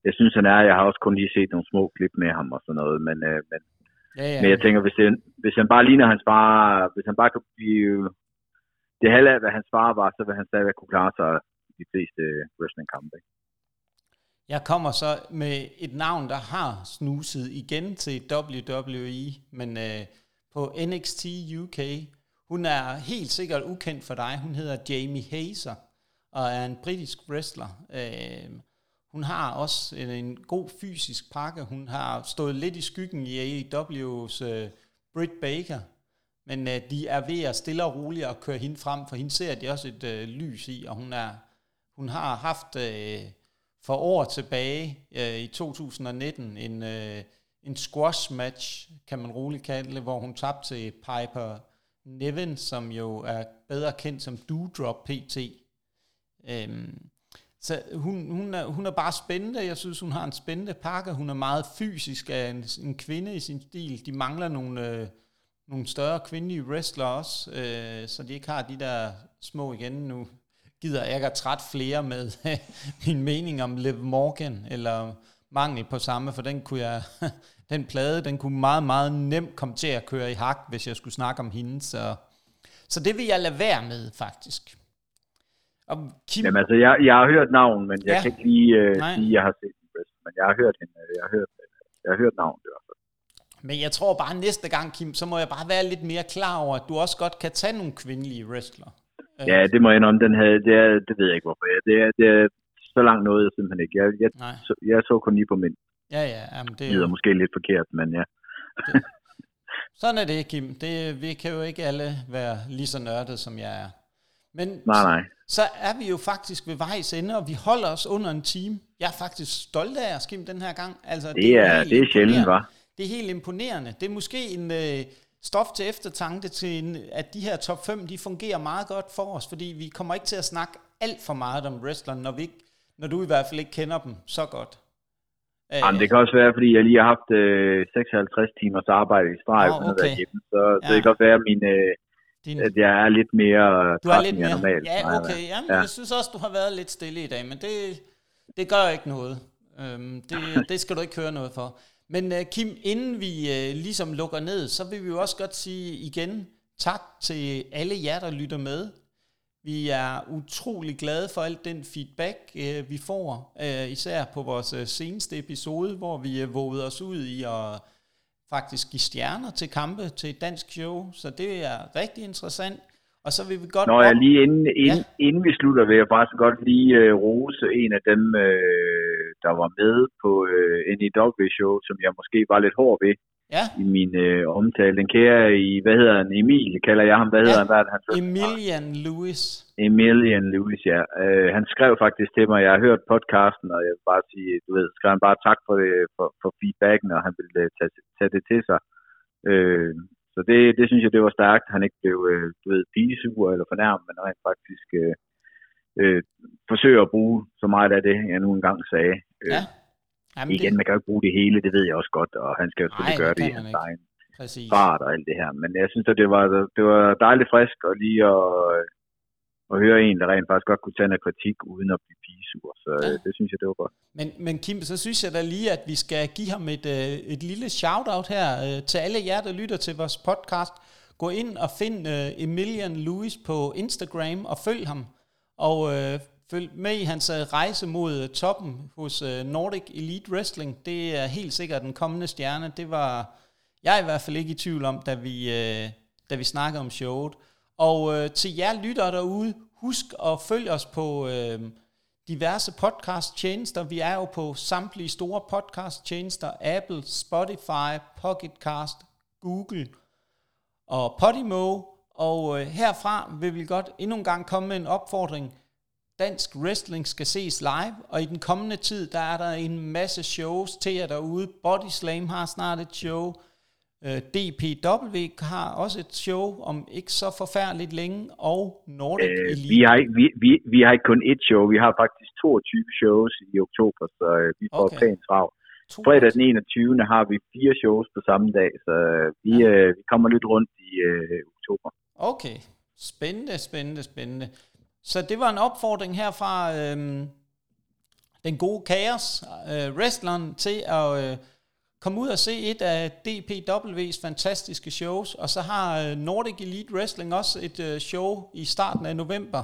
jeg synes, han er. Jeg har også kun lige set nogle små klip med ham og sådan noget, men, øh, men, Ja, ja. men jeg tænker, hvis, det, hvis han bare ligner hans far, hvis han bare kan blive det halve af, hvad hans far var, så vil han stadigvæk kunne klare sig i de fleste wrestlingkampe. Jeg kommer så med et navn, der har snuset igen til WWE, men øh, på NXT UK. Hun er helt sikkert ukendt for dig. Hun hedder Jamie Hazer og er en britisk wrestler. Øh, hun har også en, en god fysisk pakke. Hun har stået lidt i skyggen i AEW's øh, Britt Baker, men øh, de er ved at stille og roligt at køre hende frem, for hende ser de også et øh, lys i, og hun er hun har haft øh, for år tilbage øh, i 2019 en, øh, en squash match, kan man roligt kalde det, hvor hun tabte til Piper Niven, som jo er bedre kendt som Doudrop PT. Øhm, så hun, hun, er, hun er bare spændende. Jeg synes, hun har en spændende pakke. Hun er meget fysisk af en, en kvinde i sin stil. De mangler nogle, øh, nogle større kvindelige wrestlere også, øh, så de ikke har de der små igen nu. Gider jeg ikke at træt flere med [LAUGHS] min mening om Liv Morgan, eller mangel på samme, for den kunne jeg, [LAUGHS] den plade, den kunne meget, meget nemt komme til at køre i hak, hvis jeg skulle snakke om hende, så, så det vil jeg lade være med, faktisk. Kim, Jamen altså, jeg, jeg har hørt navn, men jeg Ja. kan ikke lige øh, Nej. sige, at jeg har set den wrestle, men jeg har hørt hende, øh, jeg har hørt, jeg har hørt navn i hvert fald. Men jeg tror bare næste gang, Kim, så må jeg bare være lidt mere klar over, at du også godt kan tage nogle kvindelige wrestler. Øh, Ja, det må jeg indrømme, den havde, det, er, det ved jeg ikke hvorfor. Det er, det er så langt noget, jeg simpelthen ikke. Jeg, jeg, Nej. så, jeg så kun lige på min. Ja, ja, jamen, det Det er lyder måske lidt forkert, men ja. sådan er det, Kim. Det, vi kan jo ikke alle være lige så nørdet, som jeg er. Men Nej, nej. så er vi jo faktisk ved vejs ende, og vi holder os under en time. Jeg er faktisk stolt af os, Kim, den her gang. Altså, Det jo er, helt det er sjældent, imponerende. var. Det er helt imponerende. Det er måske en øh, stof til eftertanke til, en, at de her top 5, de fungerer meget godt for os, fordi vi kommer ikke til at snakke alt for meget om wrestleren, når, vi ikke, når du i hvert fald ikke kender dem så godt. Øh, Jamen, det kan også være, fordi jeg lige har haft øh, 56 timers arbejde i streg, at okay. være hjemme. Så, så Ja. det kan godt være, at, min, øh, din, at jeg er lidt mere du er lidt mere... normalt. Ja, okay. Jamen, Ja. Jeg synes også, du har været lidt stille i dag, men det, det gør ikke noget. Øhm, det, [LAUGHS] det skal du ikke høre noget for. Men uh, Kim, inden vi uh, ligesom lukker ned, så vil vi jo også godt sige igen tak til alle jer, der lytter med. Vi er utrolig glade for alt den feedback, uh, vi får, uh, især på vores uh, seneste episode, hvor vi uh, vågede os ud i at faktisk give stjerner til kampe til et dansk show. Så det er rigtig interessant. Og så vil vi godt... Når jeg lige inden, inden, Ja. ja. inden vi slutter, vil jeg faktisk godt lige øh, rose en af dem, øh, der var med på øh, NEW-show, som jeg måske var lidt hård ved Ja, i min øh, omtale. Den kære i, hvad hedder han, Emil, kalder jeg ham, hvad hedder Ja, han, hvad er det, han? Emilian Lewis. Emilian Lewis, ja. Øh, han skrev faktisk til mig, jeg har hørt podcasten, og jeg vil bare sige, du ved, skrev han bare tak for, det, for, for feedbacken, og han ville øh, tage, tage det til sig. Øh, så det, det synes jeg, det var stærkt. Han ikke blev, øh, du ved, pigesur eller fornærmet, men rent faktisk øh, øh, forsøger at bruge så meget af det, jeg nu engang sagde. Øh, Ja. Jamen, Igen, man kan jo ikke bruge det hele, det ved jeg også godt, og han skal jo selvfølgelig det gøre det i hans egen præcis. fart og alt det her. Men jeg synes, at det var, det var dejligt frisk og lige at, at høre en, der rent faktisk godt kunne tage noget kritik uden at blive pigesur. Så Ja. ja. det synes jeg, det var godt. Men, men Kim, så synes jeg da lige, at vi skal give ham et, øh, et lille shout-out her øh, til alle jer, der lytter til vores podcast. Gå ind og find øh, Emilian Lewis på Instagram og følg ham. Og øh, følg med i hans øh, rejse mod øh, toppen hos øh, Nordic Elite Wrestling. Det er helt sikkert den kommende stjerne. Det var jeg i hvert fald ikke i tvivl om, da vi, da vi snakkede om showet. Og til jer lyttere derude, husk at følge os på diverse podcast-tjenester. Vi er jo på samtlige store podcast-tjenester. Apple, Spotify, Pocketcast, Google og Podimo. Og herfra vil vi godt endnu en gang komme med en opfordring dansk wrestling skal ses live, og i den kommende tid, der er der en masse shows til jer derude. Body Slam har snart et show, Øh, DPW har også et show om ikke så forfærdeligt længe, og Nordic øh, Elite. Vi har, vi, vi, vi har ikke kun et show, vi har faktisk 22 shows i oktober, så øh, vi får okay. pænt trav. Fredag den 21. har vi fire shows på samme dag, så øh, vi, ja. øh, vi kommer lidt rundt i øh, oktober. Okay, spændende, spændende, spændende. Så det var en opfordring her fra øh, den gode Kaos, øh, wrestleren, til at... Øh, komme ud og se et af DPW's fantastiske shows, og så har øh, Nordic Elite Wrestling også et øh, show i starten af november,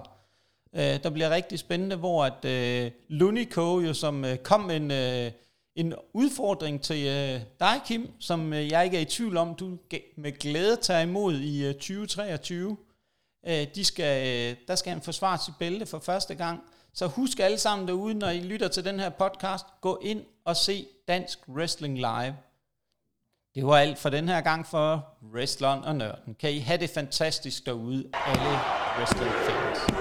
øh, der bliver rigtig spændende, hvor at øh, Lunico jo som øh, kom en, Øh, en udfordring til øh, dig, Kim, som øh, jeg ikke er i tvivl om, du med glæde tager imod i øh, 2023. Uh, de skal, øh, der skal han forsvare sit bælte for første gang. Så husk alle sammen derude, når I lytter til den her podcast, gå ind og se Dansk Wrestling Live. Det var alt for den her gang for Wrestleren og Nørden. Kan I have det fantastisk derude, alle wrestling fans.